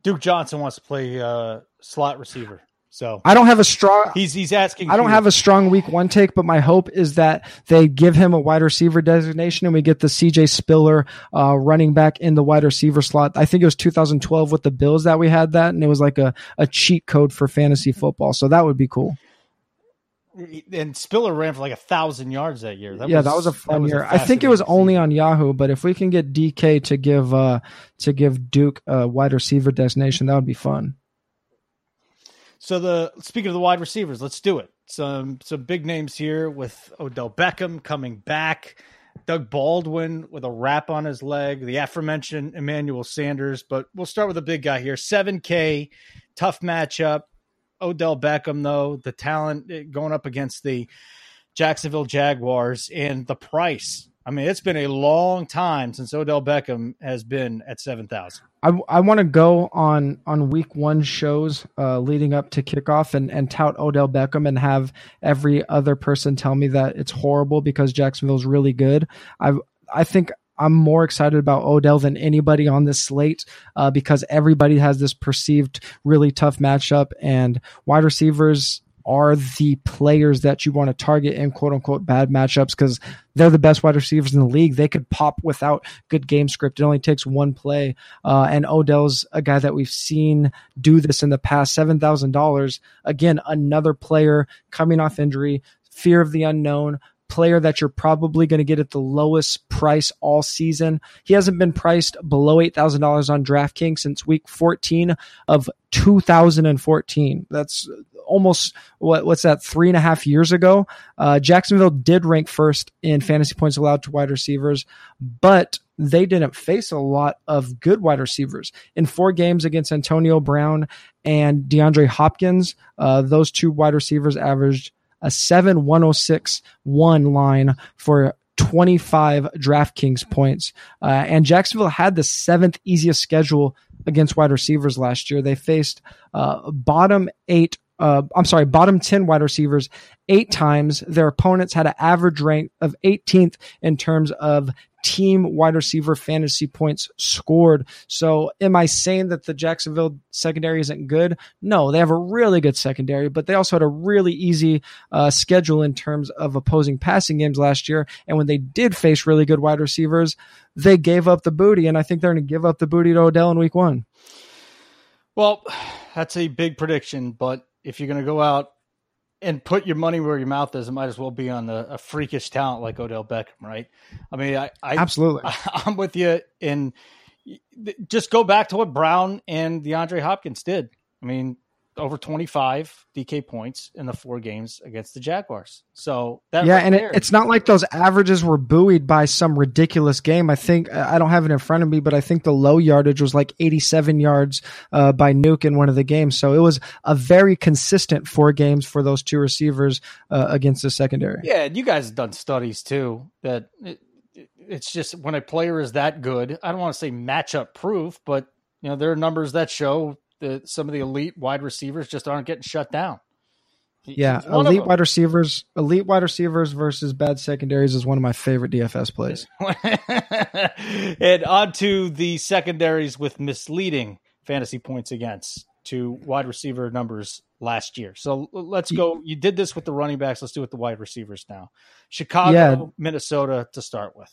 Duke Johnson wants to play uh, slot receiver. So I don't have a strong. He's he's asking. I don't have a strong week one take, but my hope is that they give him a wide receiver designation and we get the CJ Spiller uh, running back in the wide receiver slot. I think it was 2012 with the Bills that we had that, and it was like a a cheat code for fantasy football. So that would be cool. And Spiller ran for like a thousand yards that year. That yeah, was, that was a fun was year. A I think it was only on Yahoo, but if we can get DK to give uh to give Duke a wide receiver designation, that would be fun. So the speaking of the wide receivers, let's do it. Some some big names here with Odell Beckham coming back, Doug Baldwin with a wrap on his leg, the aforementioned Emmanuel Sanders. But we'll start with a big guy here. Seven K, tough matchup. Odell Beckham though, the talent eh, going up against the Jacksonville Jaguars and the price I mean, it's been a long time since Odell Beckham has been at seven thousand. I, I want to go on on week one shows uh, leading up to kickoff and and tout Odell Beckham and have every other person tell me that it's horrible because Jacksonville's really good. I I think I'm more excited about Odell than anybody on this slate uh, because everybody has this perceived really tough matchup and wide receivers are the players that you want to target in quote unquote bad matchups because they're the best wide receivers in the league. They could pop without good game script. It only takes one play. Uh, and Odell's a guy that we've seen do this in the past. $7,000. Again, another player coming off injury, fear of the unknown, player that you're probably going to get at the lowest price all season. He hasn't been priced below $8,000 on DraftKings since week 14 of 2014. That's almost what what's that three and a half years ago. Uh, Jacksonville did rank first in fantasy points allowed to wide receivers, but they didn't face a lot of good wide receivers in four games against Antonio Brown and DeAndre Hopkins. Uh, those two wide receivers averaged a 7 106 1 line for 25 DraftKings points. Uh, and Jacksonville had the seventh easiest schedule against wide receivers last year. They faced uh, bottom eight uh, I'm sorry, bottom 10 wide receivers eight times. Their opponents had an average rank of 18th in terms of team wide receiver fantasy points scored. So, am I saying that the Jacksonville secondary isn't good? No, they have a really good secondary, but they also had a really easy uh, schedule in terms of opposing passing games last year. And when they did face really good wide receivers, they gave up the booty. And I think they're going to give up the booty to Odell in week one. Well, that's a big prediction, but if you're going to go out and put your money where your mouth is, it might as well be on the, a freakish talent like Odell Beckham, right? I mean, I, I absolutely, I, am with you. And just go back to what Brown and DeAndre Hopkins did. I mean, over 25 DK points in the four games against the Jaguars. So that yeah, right and it, it's not like those averages were buoyed by some ridiculous game. I think I don't have it in front of me, but I think the low yardage was like 87 yards uh, by Nuke in one of the games. So it was a very consistent four games for those two receivers uh, against the secondary. Yeah, you guys have done studies too that it, it's just when a player is that good. I don't want to say matchup proof, but you know there are numbers that show the some of the elite wide receivers just aren't getting shut down. Yeah, elite wide receivers, elite wide receivers versus bad secondaries is one of my favorite DFS plays. and on to the secondaries with misleading fantasy points against to wide receiver numbers last year. So let's go. You did this with the running backs. Let's do it with the wide receivers now. Chicago, yeah. Minnesota to start with.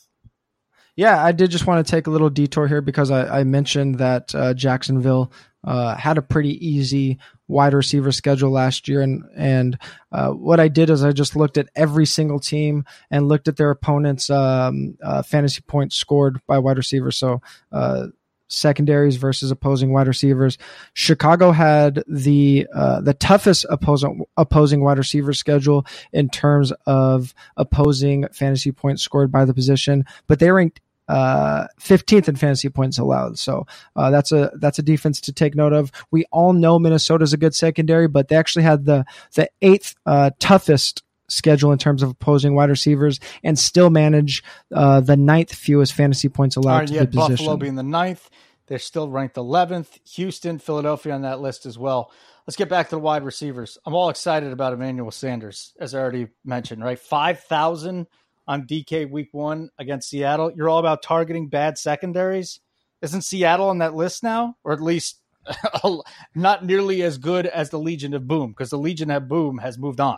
Yeah, I did just want to take a little detour here because I, I mentioned that uh, Jacksonville uh, had a pretty easy wide receiver schedule last year, and and uh, what I did is I just looked at every single team and looked at their opponents' um, uh, fantasy points scored by wide receivers. So uh, secondaries versus opposing wide receivers. Chicago had the uh, the toughest opposing opposing wide receiver schedule in terms of opposing fantasy points scored by the position, but they ranked uh, 15th in fantasy points allowed. So uh, that's a that's a defense to take note of. We all know Minnesota's a good secondary, but they actually had the the eighth uh, toughest schedule in terms of opposing wide receivers and still manage uh, the ninth fewest fantasy points allowed right, to the Buffalo position. being the ninth. They're still ranked 11th. Houston, Philadelphia on that list as well. Let's get back to the wide receivers. I'm all excited about Emmanuel Sanders, as I already mentioned, right? 5,000 on DK week one against Seattle. You're all about targeting bad secondaries. Isn't Seattle on that list now? Or at least not nearly as good as the Legion of Boom, because the Legion of Boom has moved on.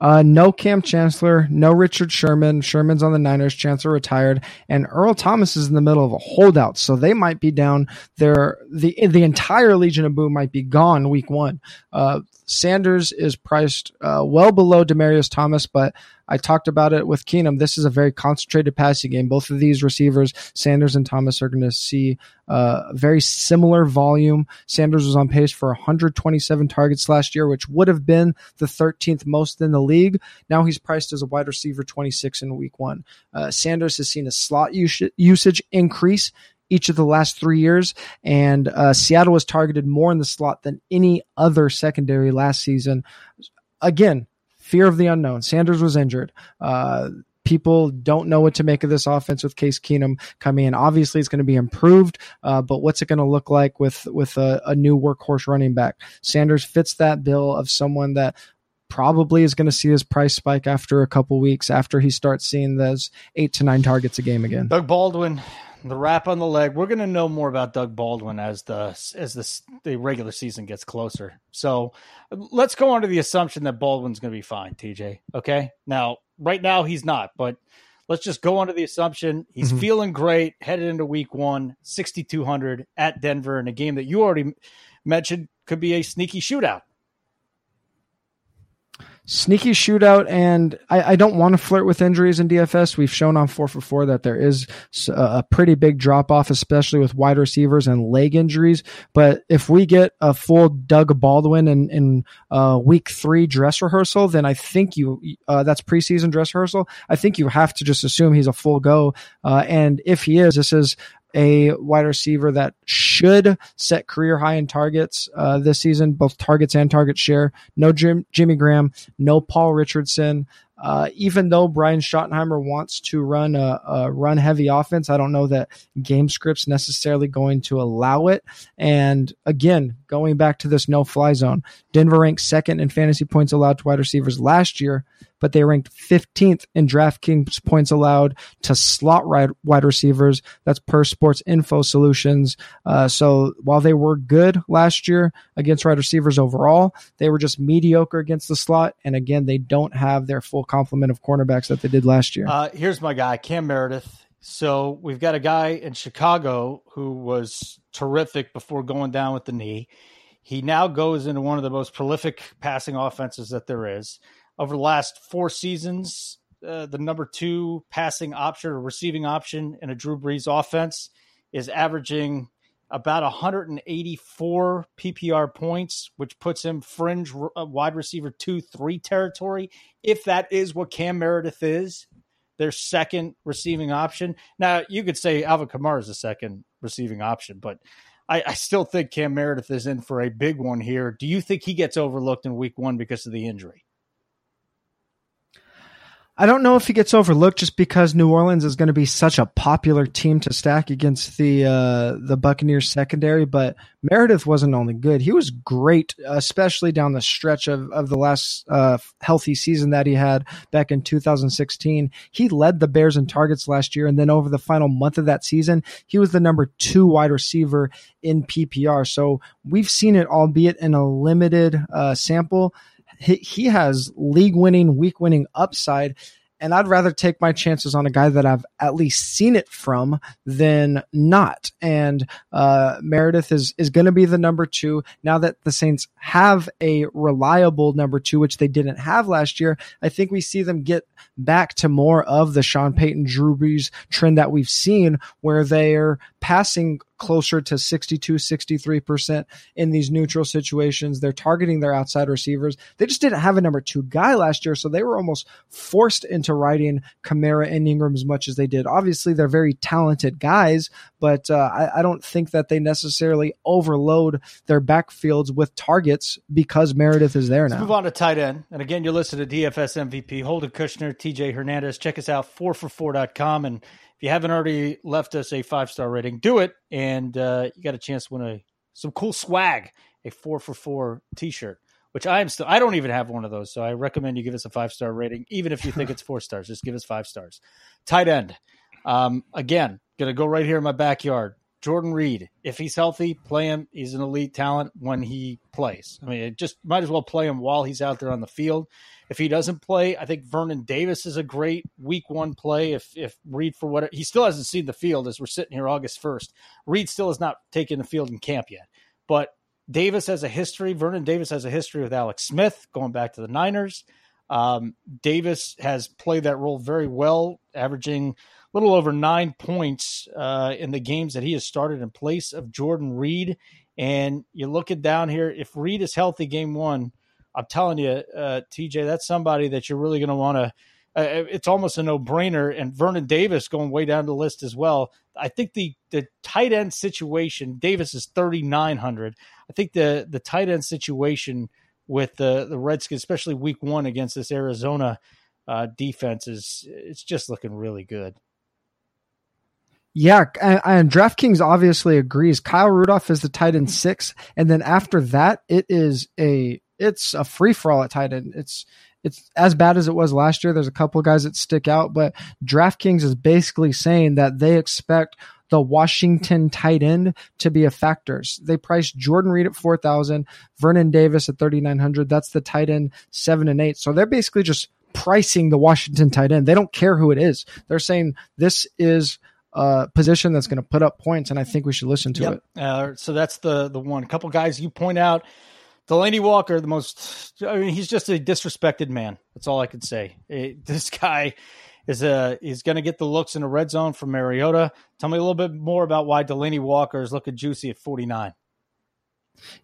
Uh, no Kam Chancellor, no Richard Sherman. Sherman's on the Niners. Chancellor retired, and Earl Thomas is in the middle of a holdout, so they might be down. there. the the entire Legion of Boom might be gone week one. Uh, Sanders is priced uh, well below Demaryius Thomas, but I talked about it with Keenum. This is a very concentrated passing game. Both of these receivers, Sanders and Thomas, are going to see uh, very similar volume. Sanders was on pace for 127 targets last year, which would have been the 13th most in the league. Now he's priced as a wide receiver 26 in week one. Uh, Sanders has seen a slot usage increase each of the last three years, and uh, Seattle was targeted more in the slot than any other secondary last season. Again, fear of the unknown. Sanders was injured. Uh, people don't know what to make of this offense with Case Keenum coming in. Obviously, it's going to be improved, uh, but what's it going to look like with with a, a, new workhorse running back? Sanders fits that bill of someone that probably is going to see his price spike after a couple weeks after he starts seeing those eight to nine targets a game again. Doug Baldwin the wrap on the leg. We're going to know more about Doug Baldwin as the as the the regular season gets closer. So let's go to the assumption that Baldwin's going to be fine. TJ, okay? Now, right now he's not, but let's just go to the assumption he's mm-hmm. feeling great headed into Week One, sixty two hundred at Denver in a game that you already mentioned could be a sneaky shootout. Sneaky shootout, and I, I don't want to flirt with injuries in DFS. We've shown on four for four that there is a pretty big drop off, especially with wide receivers and leg injuries. But if we get a full Doug Baldwin in in uh, week three dress rehearsal, then I think you uh, that's preseason dress rehearsal. I think you have to just assume he's a full go. Uh, and if he is, this is a wide receiver that should set career high in targets uh, this season, both targets and target share. No Jim, Jimmy Graham, no Paul Richardson. Uh, even though Brian Schottenheimer wants to run a, a, run heavy offense, I don't know that game script's necessarily going to allow it. And again, going back to this no fly zone, Denver ranked second in fantasy points allowed to wide receivers last year but they ranked 15th in DraftKings points allowed to slot wide receivers. That's per Sports Info Solutions. Uh, so while they were good last year against wide receivers overall, they were just mediocre against the slot. And again, they don't have their full complement of cornerbacks that they did last year. Uh, here's my guy, Cam Meredith. So we've got a guy in Chicago who was terrific before going down with the knee. He now goes into one of the most prolific passing offenses that there is over the last four seasons, uh, the number two passing option or receiving option in a Drew Brees offense is averaging about 184 PPR points, which puts him fringe uh, wide receiver two, three territory. If that is what Cam Meredith is, their second receiving option. Now, you could say Alvin Kamara is the second receiving option, but I, I, still think Cam Meredith is in for a big one here. Do you think he gets overlooked in week one because of the injury? I don't know if he gets overlooked just because New Orleans is going to be such a popular team to stack against the uh, the Buccaneers secondary. But Meredith wasn't only good; he was great, especially down the stretch of of the last uh, healthy season that he had back in 2016. He led the Bears in targets last year, and then over the final month of that season, he was the number two wide receiver in PPR. So we've seen it, albeit in a limited uh, sample he, he has league winning, week winning upside. And I'd rather take my chances on a guy that I've at least seen it from than not. And uh, Meredith is is going to be the number two now that the Saints have a reliable number two, which they didn't have last year. I think we see them get back to more of the Sean Payton, Drew Brees trend that we've seen, where they're passing closer to 62, 63% in these neutral situations. They're targeting their outside receivers. They just didn't have a number two guy last year, so they were almost forced into riding Kamara and Ingram as much as they did. Obviously, they're very talented guys, but uh, I, I, don't think that they necessarily overload their backfields with targets because Meredith is there Let's now. Move on to tight end. And again, you're listening to DFS MVP, Holden Kushner, TJ Hernandez. Check us out, 4for4.com. And if you haven't already left us a five star rating, do it, and uh, you got a chance to win a some cool swag, a four for four t shirt. Which I am still. I don't even have one of those, so I recommend you give us a five star rating, even if you think it's four stars. Just give us five stars. Tight end. Um, again, gonna go right here in my backyard. Jordan Reed, if he's healthy, play him. He's an elite talent when he plays. I mean, it just might as well play him while he's out there on the field. If he doesn't play, I think Vernon Davis is a great week one play. If if Reed for what he still hasn't seen the field as we're sitting here August first, Reed still has not taken the field in camp yet. But Davis has a history. Vernon Davis has a history with Alex Smith going back to the Niners. Um, Davis has played that role very well, averaging little over nine points uh, in the games that he has started in place of Jordan Reed. And you look it down here, if Reed is healthy game one, I'm telling you, uh, TJ, that's somebody that you're really going to want to. Uh, it's almost a no brainer. And Vernon Davis going way down the list as well. I think the the tight end situation, Davis is 3,900. I think the the tight end situation with the the Redskins, especially Week One against this Arizona uh, defense, is it's just looking really good. Yeah, and, and DraftKings obviously agrees. Kyle Rudolph is the tight end six, and then after that, it is a it's a free for all at tight end. It's it's as bad as it was last year. There's a couple of guys that stick out, but DraftKings is basically saying that they expect the Washington tight end to be a factor. They priced Jordan Reed at 4,000, Vernon Davis at 3,900. That's the tight end seven and eight. So they're basically just pricing the Washington tight end. They don't care who it is. They're saying this is a position that's going to put up points, and I think we should listen to yep. it. Uh, so that's the the one. A couple guys you point out Delanie Walker, the most, I mean, he's just a disrespected man. That's all I can say. It, this guy is a is going to get the looks in the red zone from Mariota. Tell me a little bit more about why Delanie Walker is looking juicy at 49.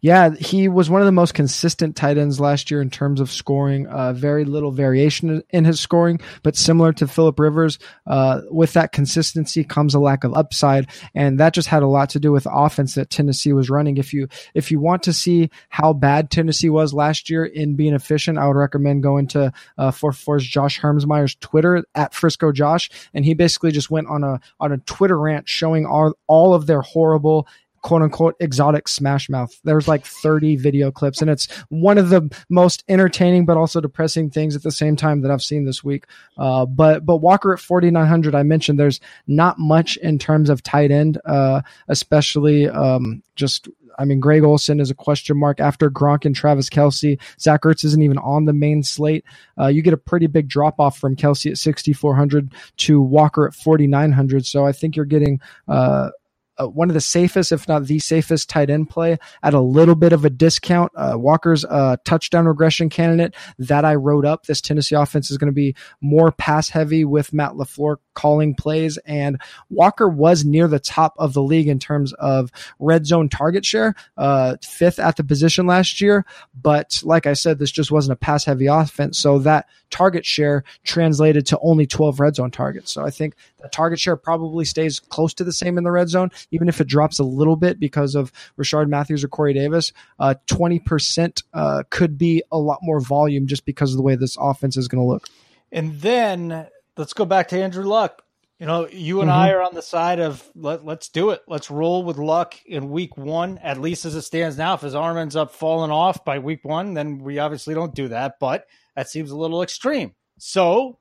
Yeah, he was one of the most consistent tight ends last year in terms of scoring. Uh, very little variation in his scoring, but similar to Philip Rivers, uh, with that consistency comes a lack of upside, and that just had a lot to do with offense that Tennessee was running. If you if you want to see how bad Tennessee was last year in being efficient, I would recommend going to uh, for Force Josh Hermsmeyer's Twitter at Frisco Josh, and he basically just went on a on a Twitter rant showing all all of their horrible quote unquote exotic smash mouth. There's like 30 video clips and it's one of the most entertaining but also depressing things at the same time that I've seen this week. Uh, but but Walker at 4900 I mentioned there's not much in terms of tight end uh, especially um, just I mean, Greg Olsen is a question mark after Gronk and Travis Kelce. Zach Ertz isn't even on the main slate. Uh, you get a pretty big drop off from Kelce at 6,400 to Walker at 4,900. So I think you're getting uh, uh, one of the safest, if not the safest, tight end play at a little bit of a discount. Uh, Walker's a touchdown regression candidate that I wrote up. This Tennessee offense is going to be more pass heavy with Matt LaFleur calling plays, and Walker was near the top of the league in terms of red zone target share, uh, fifth at the position last year. But like I said, this just wasn't a pass heavy offense, so that target share translated to only 12 red zone targets. So I think target share probably stays close to the same in the red zone even if it drops a little bit because of Rishard Matthews or Corey Davis, uh, 20% uh, could be a lot more volume just because of the way this offense is going to look. And then let's go back to Andrew Luck. You know, you and mm-hmm. I are on the side of let, let's do it. Let's roll with Luck in week one, at least as it stands now. If his arm ends up falling off by week one, then we obviously don't do that, but that seems a little extreme. So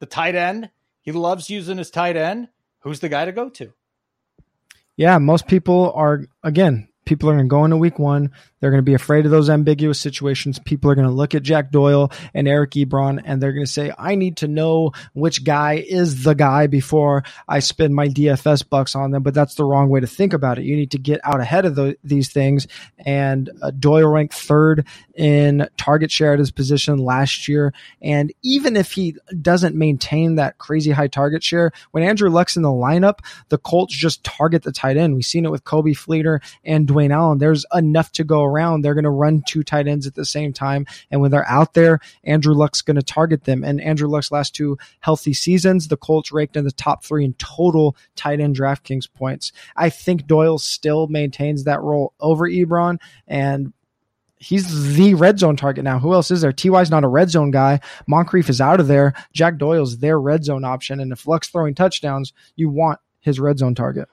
the tight end, he loves using his tight end. Who's the guy to go to? yeah, most people are again people are going to go into week one. They're going to be afraid of those ambiguous situations. People are going to look at Jack Doyle and Eric Ebron and they're going to say, I need to know which guy is the guy before I spend my DFS bucks on them. But that's the wrong way to think about it. You need to get out ahead of the, these things. And uh, Doyle ranked third in target share at his position last year. And even if he doesn't maintain that crazy high target share, when Andrew Luck's in the lineup, the Colts just target the tight end. We've seen it with Coby Fleener and Dwayne Allen. There's enough to go around. They're going to run two tight ends at the same time. And when they're out there, Andrew Luck's going to target them. And Andrew Luck's last two healthy seasons, the Colts ranked in the top three in total tight end DraftKings points. I think Doyle still maintains that role over Ebron. And he's the red zone target now. Who else is there? Ty's not a red zone guy. Moncrief is out of there. Jack Doyle's their red zone option. And if Luck's throwing touchdowns, you want his red zone target.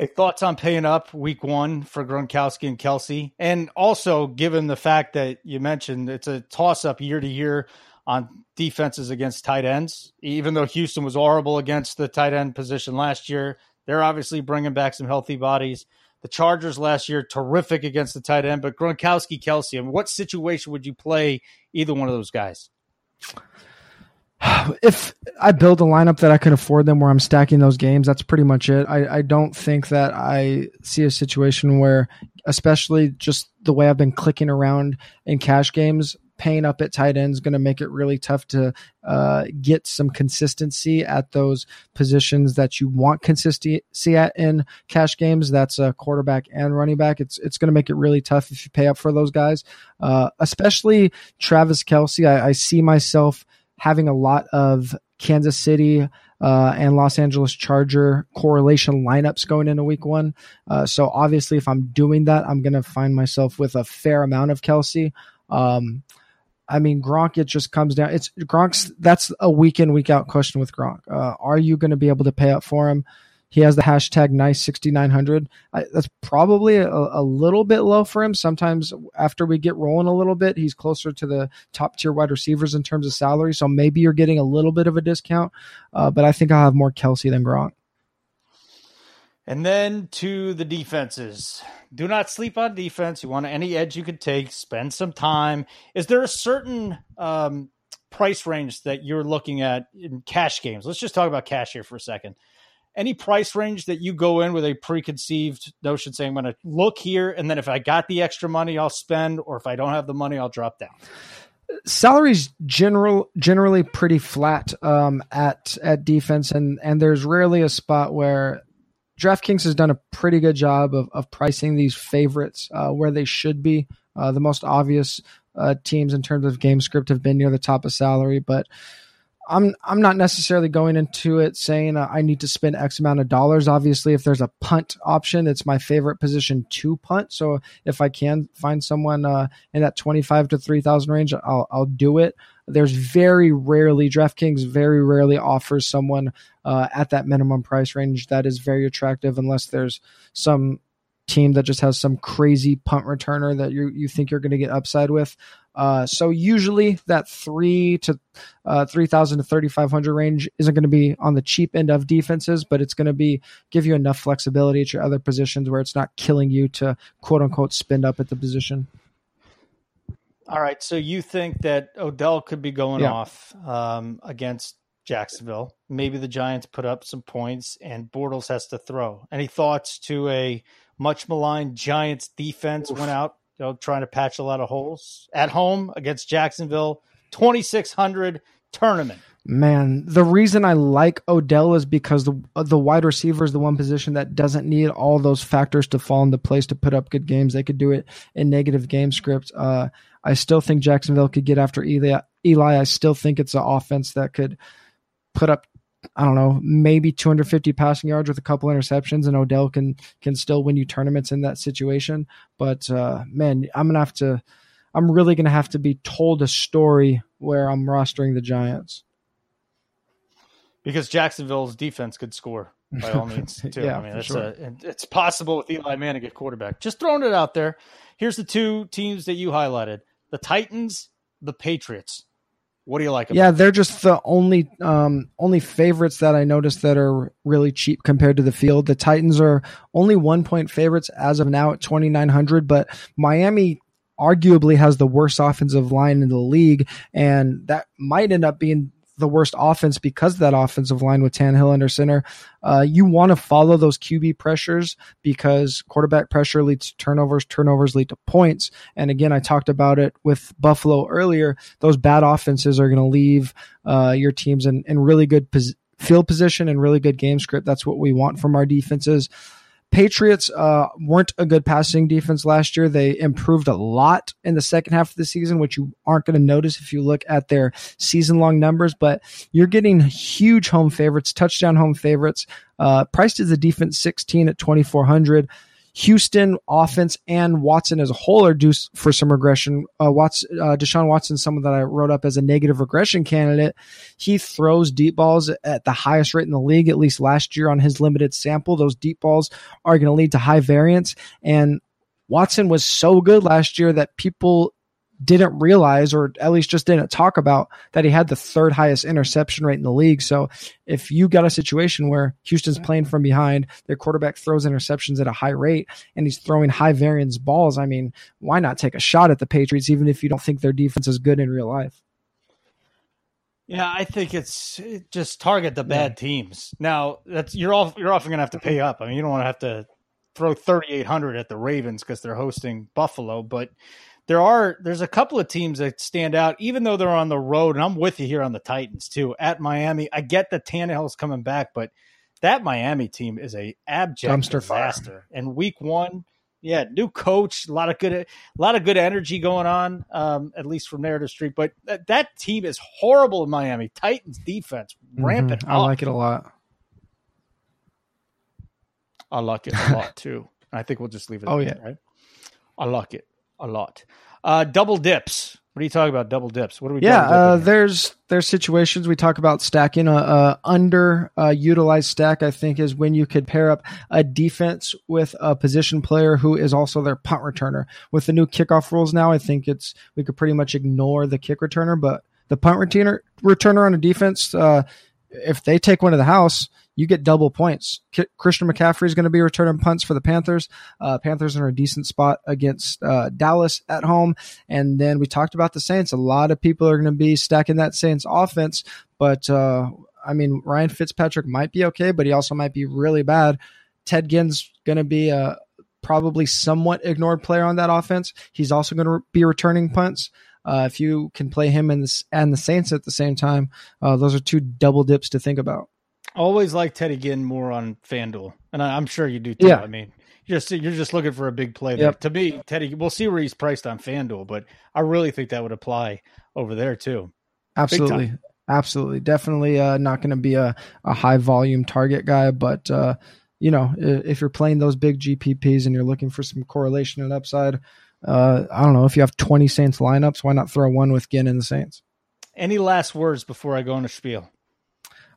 Thoughts on paying up week one for Gronkowski and Kelsey? And also, given the fact that you mentioned it's a toss up year to year on defenses against tight ends, even though Houston was horrible against the tight end position last year, they're obviously bringing back some healthy bodies. The Chargers last year, terrific against the tight end, but Gronkowski, Kelce, in what situation would you play either one of those guys? if I build a lineup that I can afford them where I'm stacking those games, that's pretty much it. I, I don't think that I see a situation where, especially just the way I've been clicking around in cash games, paying up at tight end is going to make it really tough to uh, get some consistency at those positions that you want consistency at in cash games. That's a quarterback and running back. It's it's going to make it really tough if you pay up for those guys, uh, especially Travis Kelce. I, I see myself having a lot of Kansas City uh, and Los Angeles Charger correlation lineups going into week one. Uh, so obviously, if I'm doing that, I'm going to find myself with a fair amount of Kelce. Um, I mean, Gronk, it just comes down. It's Gronk's. That's a week in, week out question with Gronk. Uh, are you going to be able to pay up for him? He has the hashtag nice 6900. that's probably a, a, little bit low for him. Sometimes after we get rolling a little bit, he's closer to the top tier wide receivers in terms of salary. So maybe you're getting a little bit of a discount, uh, but I think I'll have more Kelce than Gronk. And then to the defenses. Do not sleep on defense. You want any edge you could take, spend some time. Is there a certain um, price range that you're looking at in cash games? Let's just talk about cash here for a second any price range that you go in with a preconceived notion saying I'm going to look here and then if I got the extra money I'll spend or if I don't have the money I'll drop down. Salaries general generally pretty flat um, at at defense and and there's rarely a spot where DraftKings has done a pretty good job of, of pricing these favorites uh, where they should be. Uh, the most obvious uh, teams in terms of game script have been near the top of salary, but I'm I'm not necessarily going into it saying uh, I need to spend X amount of dollars. Obviously, if there's a punt option, it's my favorite position to punt. So if I can find someone uh, in that twenty five to three thousand range, I'll I'll do it. There's very rarely DraftKings very rarely offers someone uh, at that minimum price range that is very attractive, unless there's some team that just has some crazy punt returner that you you think you're going to get upside with. Uh, so usually that three to uh, three thousand to thirty five hundred range isn't going to be on the cheap end of defenses, but it's going to be give you enough flexibility at your other positions where it's not killing you to quote unquote spend up at the position. All right, so you think that Odell could be going yeah. off um, against Jacksonville? Maybe the Giants put up some points, and Bortles has to throw. Any thoughts to a much maligned Giants defense Oof. went out, you know, trying to patch a lot of holes at home against Jacksonville, 2600 tournament. Man, the reason I like Odell is because the the wide receiver is the one position that doesn't need all those factors to fall into place to put up good games. They could do it in negative game scripts. Uh, I still think Jacksonville could get after Eli. Eli, I still think it's an offense that could put up I don't know, maybe 250 passing yards with a couple interceptions, and Odell can can still win you tournaments in that situation. But uh, man, I'm gonna have to, I'm really gonna have to be told a story where I'm rostering the Giants because Jacksonville's defense could score by all means too. yeah, I mean, it's sure. a, it's possible with Eli Manning at quarterback. Just throwing it out there. Here's the two teams that you highlighted: the Titans, the Patriots. What do you like? yeah, they're just the only um, only favorites that I noticed that are really cheap compared to the field. The Titans are only one point favorites as of now at twenty nine hundred, but Miami arguably has the worst offensive line in the league, and that might end up being the worst offense because of that offensive line with Tannehill under center. Uh, you want to follow those QB pressures because quarterback pressure leads to turnovers, turnovers lead to points. And again, I talked about it with Buffalo earlier. Those bad offenses are going to leave uh, your teams in, in really good pos- field position and really good game script. That's what we want from our defenses. Patriots uh, weren't a good passing defense last year. They improved a lot in the second half of the season, which you aren't going to notice if you look at their season long numbers. But you're getting huge home favorites, touchdown home favorites. Uh, priced as a defense 16 at 2,400. Houston offense and Watson as a whole are due for some regression. Uh, Watts, uh, Deshaun Watson, someone that I wrote up as a negative regression candidate. He throws deep balls at the highest rate in the league, at least last year on his limited sample. Those deep balls are going to lead to high variance. And Watson was so good last year that people didn't realize or at least just didn't talk about that he had the third highest interception rate in the league. So if you got a situation where Houston's playing from behind, their quarterback throws interceptions at a high rate and he's throwing high variance balls, I mean, why not take a shot at the Patriots even if you don't think their defense is good in real life? Yeah, I think it's it just target the bad yeah. teams. Now that's you're all you're often gonna have to pay up. I mean, you don't want to have to throw 3800 at the Ravens because they're hosting Buffalo, but there are there's a couple of teams that stand out, even though they're on the road. And I'm with you here on the Titans too. At Miami, I get that Tannehill's coming back, but that Miami team is a abject Dumpster disaster. Fire. And week one, yeah, new coach, a lot of good, a lot of good energy going on, um, at least from Narrative Street. But that, that team is horrible in Miami. Titans defense mm-hmm. rampant. I like it a lot. I like it a lot too. I think we'll just leave it. Oh yeah, right. I like it a lot. Uh, double dips. What are you talking about? Double dips. What are we? Yeah, uh, there's there's situations we talk about stacking a, a under uh, utilized stack. I think is when you could pair up a defense with a position player who is also their punt returner. With the new kickoff rules now, I think it's we could pretty much ignore the kick returner, but the punt returner returner on a defense, uh, if they take one to the house, you get double points. K- Christian McCaffrey is going to be returning punts for the Panthers. Uh, Panthers are in a decent spot against uh, Dallas at home. And then we talked about the Saints. A lot of people are going to be stacking that Saints offense, but uh, I mean, Ryan Fitzpatrick might be okay, but he also might be really bad. Ted Ginn's going to be a probably somewhat ignored player on that offense. He's also going to be returning punts. Uh, if you can play him and the, and the Saints at the same time, uh, those are two double dips to think about. Always like Teddy Ginn more on FanDuel, and I, am sure you do too. Yeah. I mean, you're just you're just looking for a big play. Yep. To me, Teddy, we'll see where he's priced on FanDuel, but I really think that would apply over there too. Absolutely, absolutely, definitely uh, not going to be a, a high volume target guy, but uh, you know, if you're playing those big GPPs and you're looking for some correlation and upside, uh, I don't know if you have 20 Saints lineups, why not throw one with Ginn and the Saints? Any last words before I go into spiel?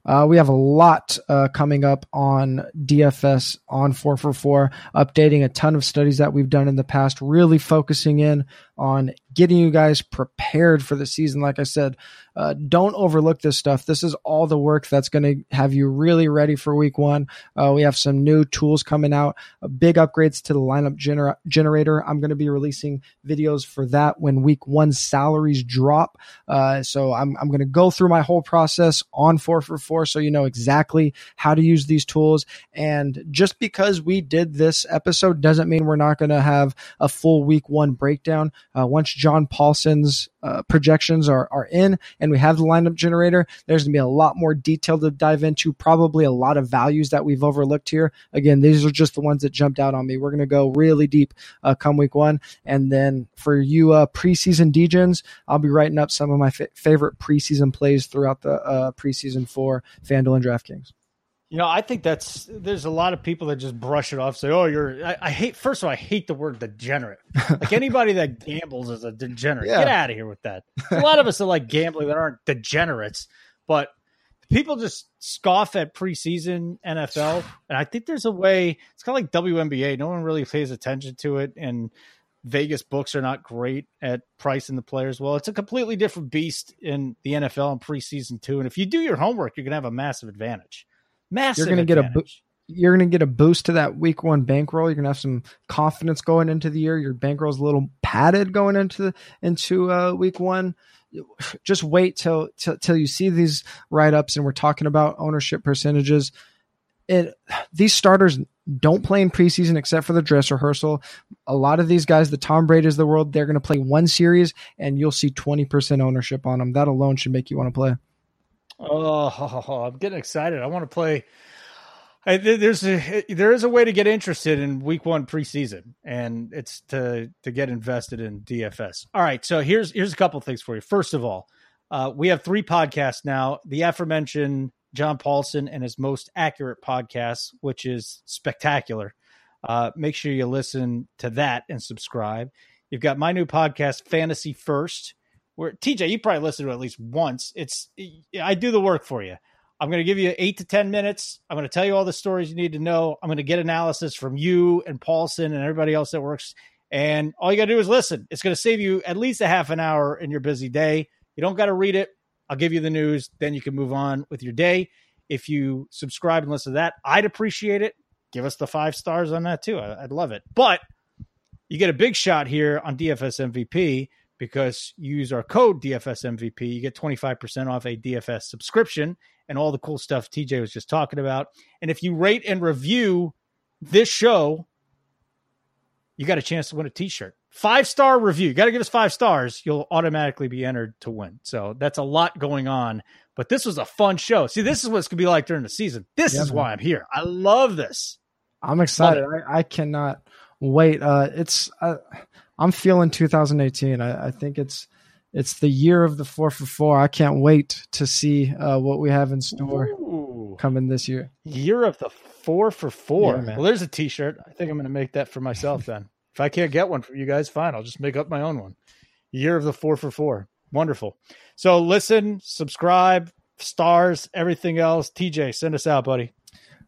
Uh, we have a lot uh, coming up on DFS on 4for4, updating a ton of studies that we've done in the past, really focusing in on getting you guys prepared for the season. Like I said, uh, don't overlook this stuff. This is all the work that's going to have you really ready for week one. Uh, we have some new tools coming out, uh, big upgrades to the lineup gener- generator. I'm going to be releasing videos for that when week one salaries drop. Uh, so I'm, I'm going to go through my whole process on 4for4 so you know exactly how to use these tools. And just because we did this episode doesn't mean we're not going to have a full week one breakdown. Uh, once John Paulsen's uh, projections are, are in and we have the lineup generator, there's going to be a lot more detail to dive into, probably a lot of values that we've overlooked here. Again, these are just the ones that jumped out on me. We're going to go really deep uh, come week one. And then for you uh, preseason DGens, I'll be writing up some of my f- favorite preseason plays throughout the uh, preseason for FanDuel and DraftKings. You know, I think that's there's a lot of people that just brush it off, say, "Oh, you're." I, I hate. First of all, I hate the word degenerate. Like anybody that gambles is a degenerate. Yeah. Get out of here with that. A lot of us are like gambling that aren't degenerates, but people just scoff at preseason NFL, and I think there's a way. It's kind of like WNBA. No one really pays attention to it, and Vegas books are not great at pricing the players. Well, it's a completely different beast in the NFL in preseason too. And if you do your homework, you're gonna have a massive advantage. Massive. You're going to get a you're going to get a boost to that week one bankroll. You're going to have some confidence going into the year. Your bankroll's a little padded going into into uh, week one. Just wait till, till till you see these write ups, and we're talking about ownership percentages. It these starters don't play in preseason except for the dress rehearsal. A lot of these guys, the Tom Brady's of the world, they're going to play one series, and you'll see twenty percent ownership on them. That alone should make you want to play. Oh, I'm getting excited. I want to play. I, there's a there is a way to get interested in week one preseason, and it's to to get invested in DFS. All right, so here's here's a couple things for you. First of all, uh, we have three podcasts now. The aforementioned John Paulsen and his most accurate podcast, which is spectacular. Uh, make sure you listen to that and subscribe. You've got my new podcast, Fantasy First where TJ, you probably listened to it at least once. It's I do the work for you. I'm going to give you eight to ten minutes. I'm going to tell you all the stories you need to know. I'm going to get analysis from you and Paulsen and everybody else that works. And all you got to do is listen. It's going to save you at least a half an hour in your busy day. You don't got to read it. I'll give you the news. Then you can move on with your day. If you subscribe and listen to that, I'd appreciate it. Give us the five stars on that too. I'd love it. But you get a big shot here on DFS MVP because you use our code DFS MVP, you get 25% off a DFS subscription and all the cool stuff TJ was just talking about. And if you rate and review this show, you got a chance to win a t-shirt. Five star review. You got to give us five stars. You'll automatically be entered to win. So that's a lot going on. But this was a fun show. See, this is what it's going to be like during the season. This yeah, is man. why I'm here. I love this. I'm excited. I, I, cannot wait. Uh, it's. Uh, I'm feeling 2018. I, I, think it's it's the year of the four for four. I can't wait to see uh, what we have in store Ooh. coming this year. Year of the four for four. Yeah, well, there's a T-shirt. I think I'm going to make that for myself then. if I can't get one for you guys, fine. I'll just make up my own one. Year of the four for four. Wonderful. So listen, subscribe, stars, everything else. TJ, send us out, buddy.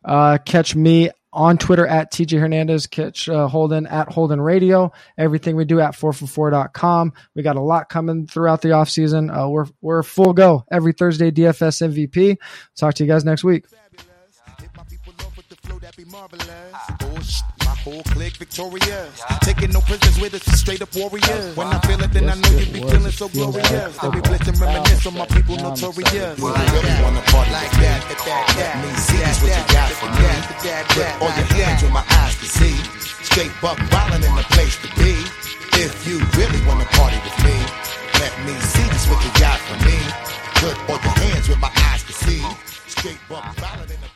Uh, catch me on Twitter at TJ Hernandez. Catch uh, Holden at Holden Radio. Everything we do at 4for4.com. We got a lot coming throughout the offseason. Uh, we're, we're full go every Thursday, DFS MVP. Talk to you guys next week. be my whole clique victorious. Taking no prisoners with us, straight up warriors. When I feel it, then I know you be feeling so glorious. They be blitzing, reminisce on my people notorious. Well, I really wanna party like that, that, that, that. Me see is what you got for me. Put all your hands where my eyes can see. Straight buck wildin' in the place to be. If you really wanna party with me, let me see just what you got for me. Put all your hands where my eyes can see. Straight buck wildin' in the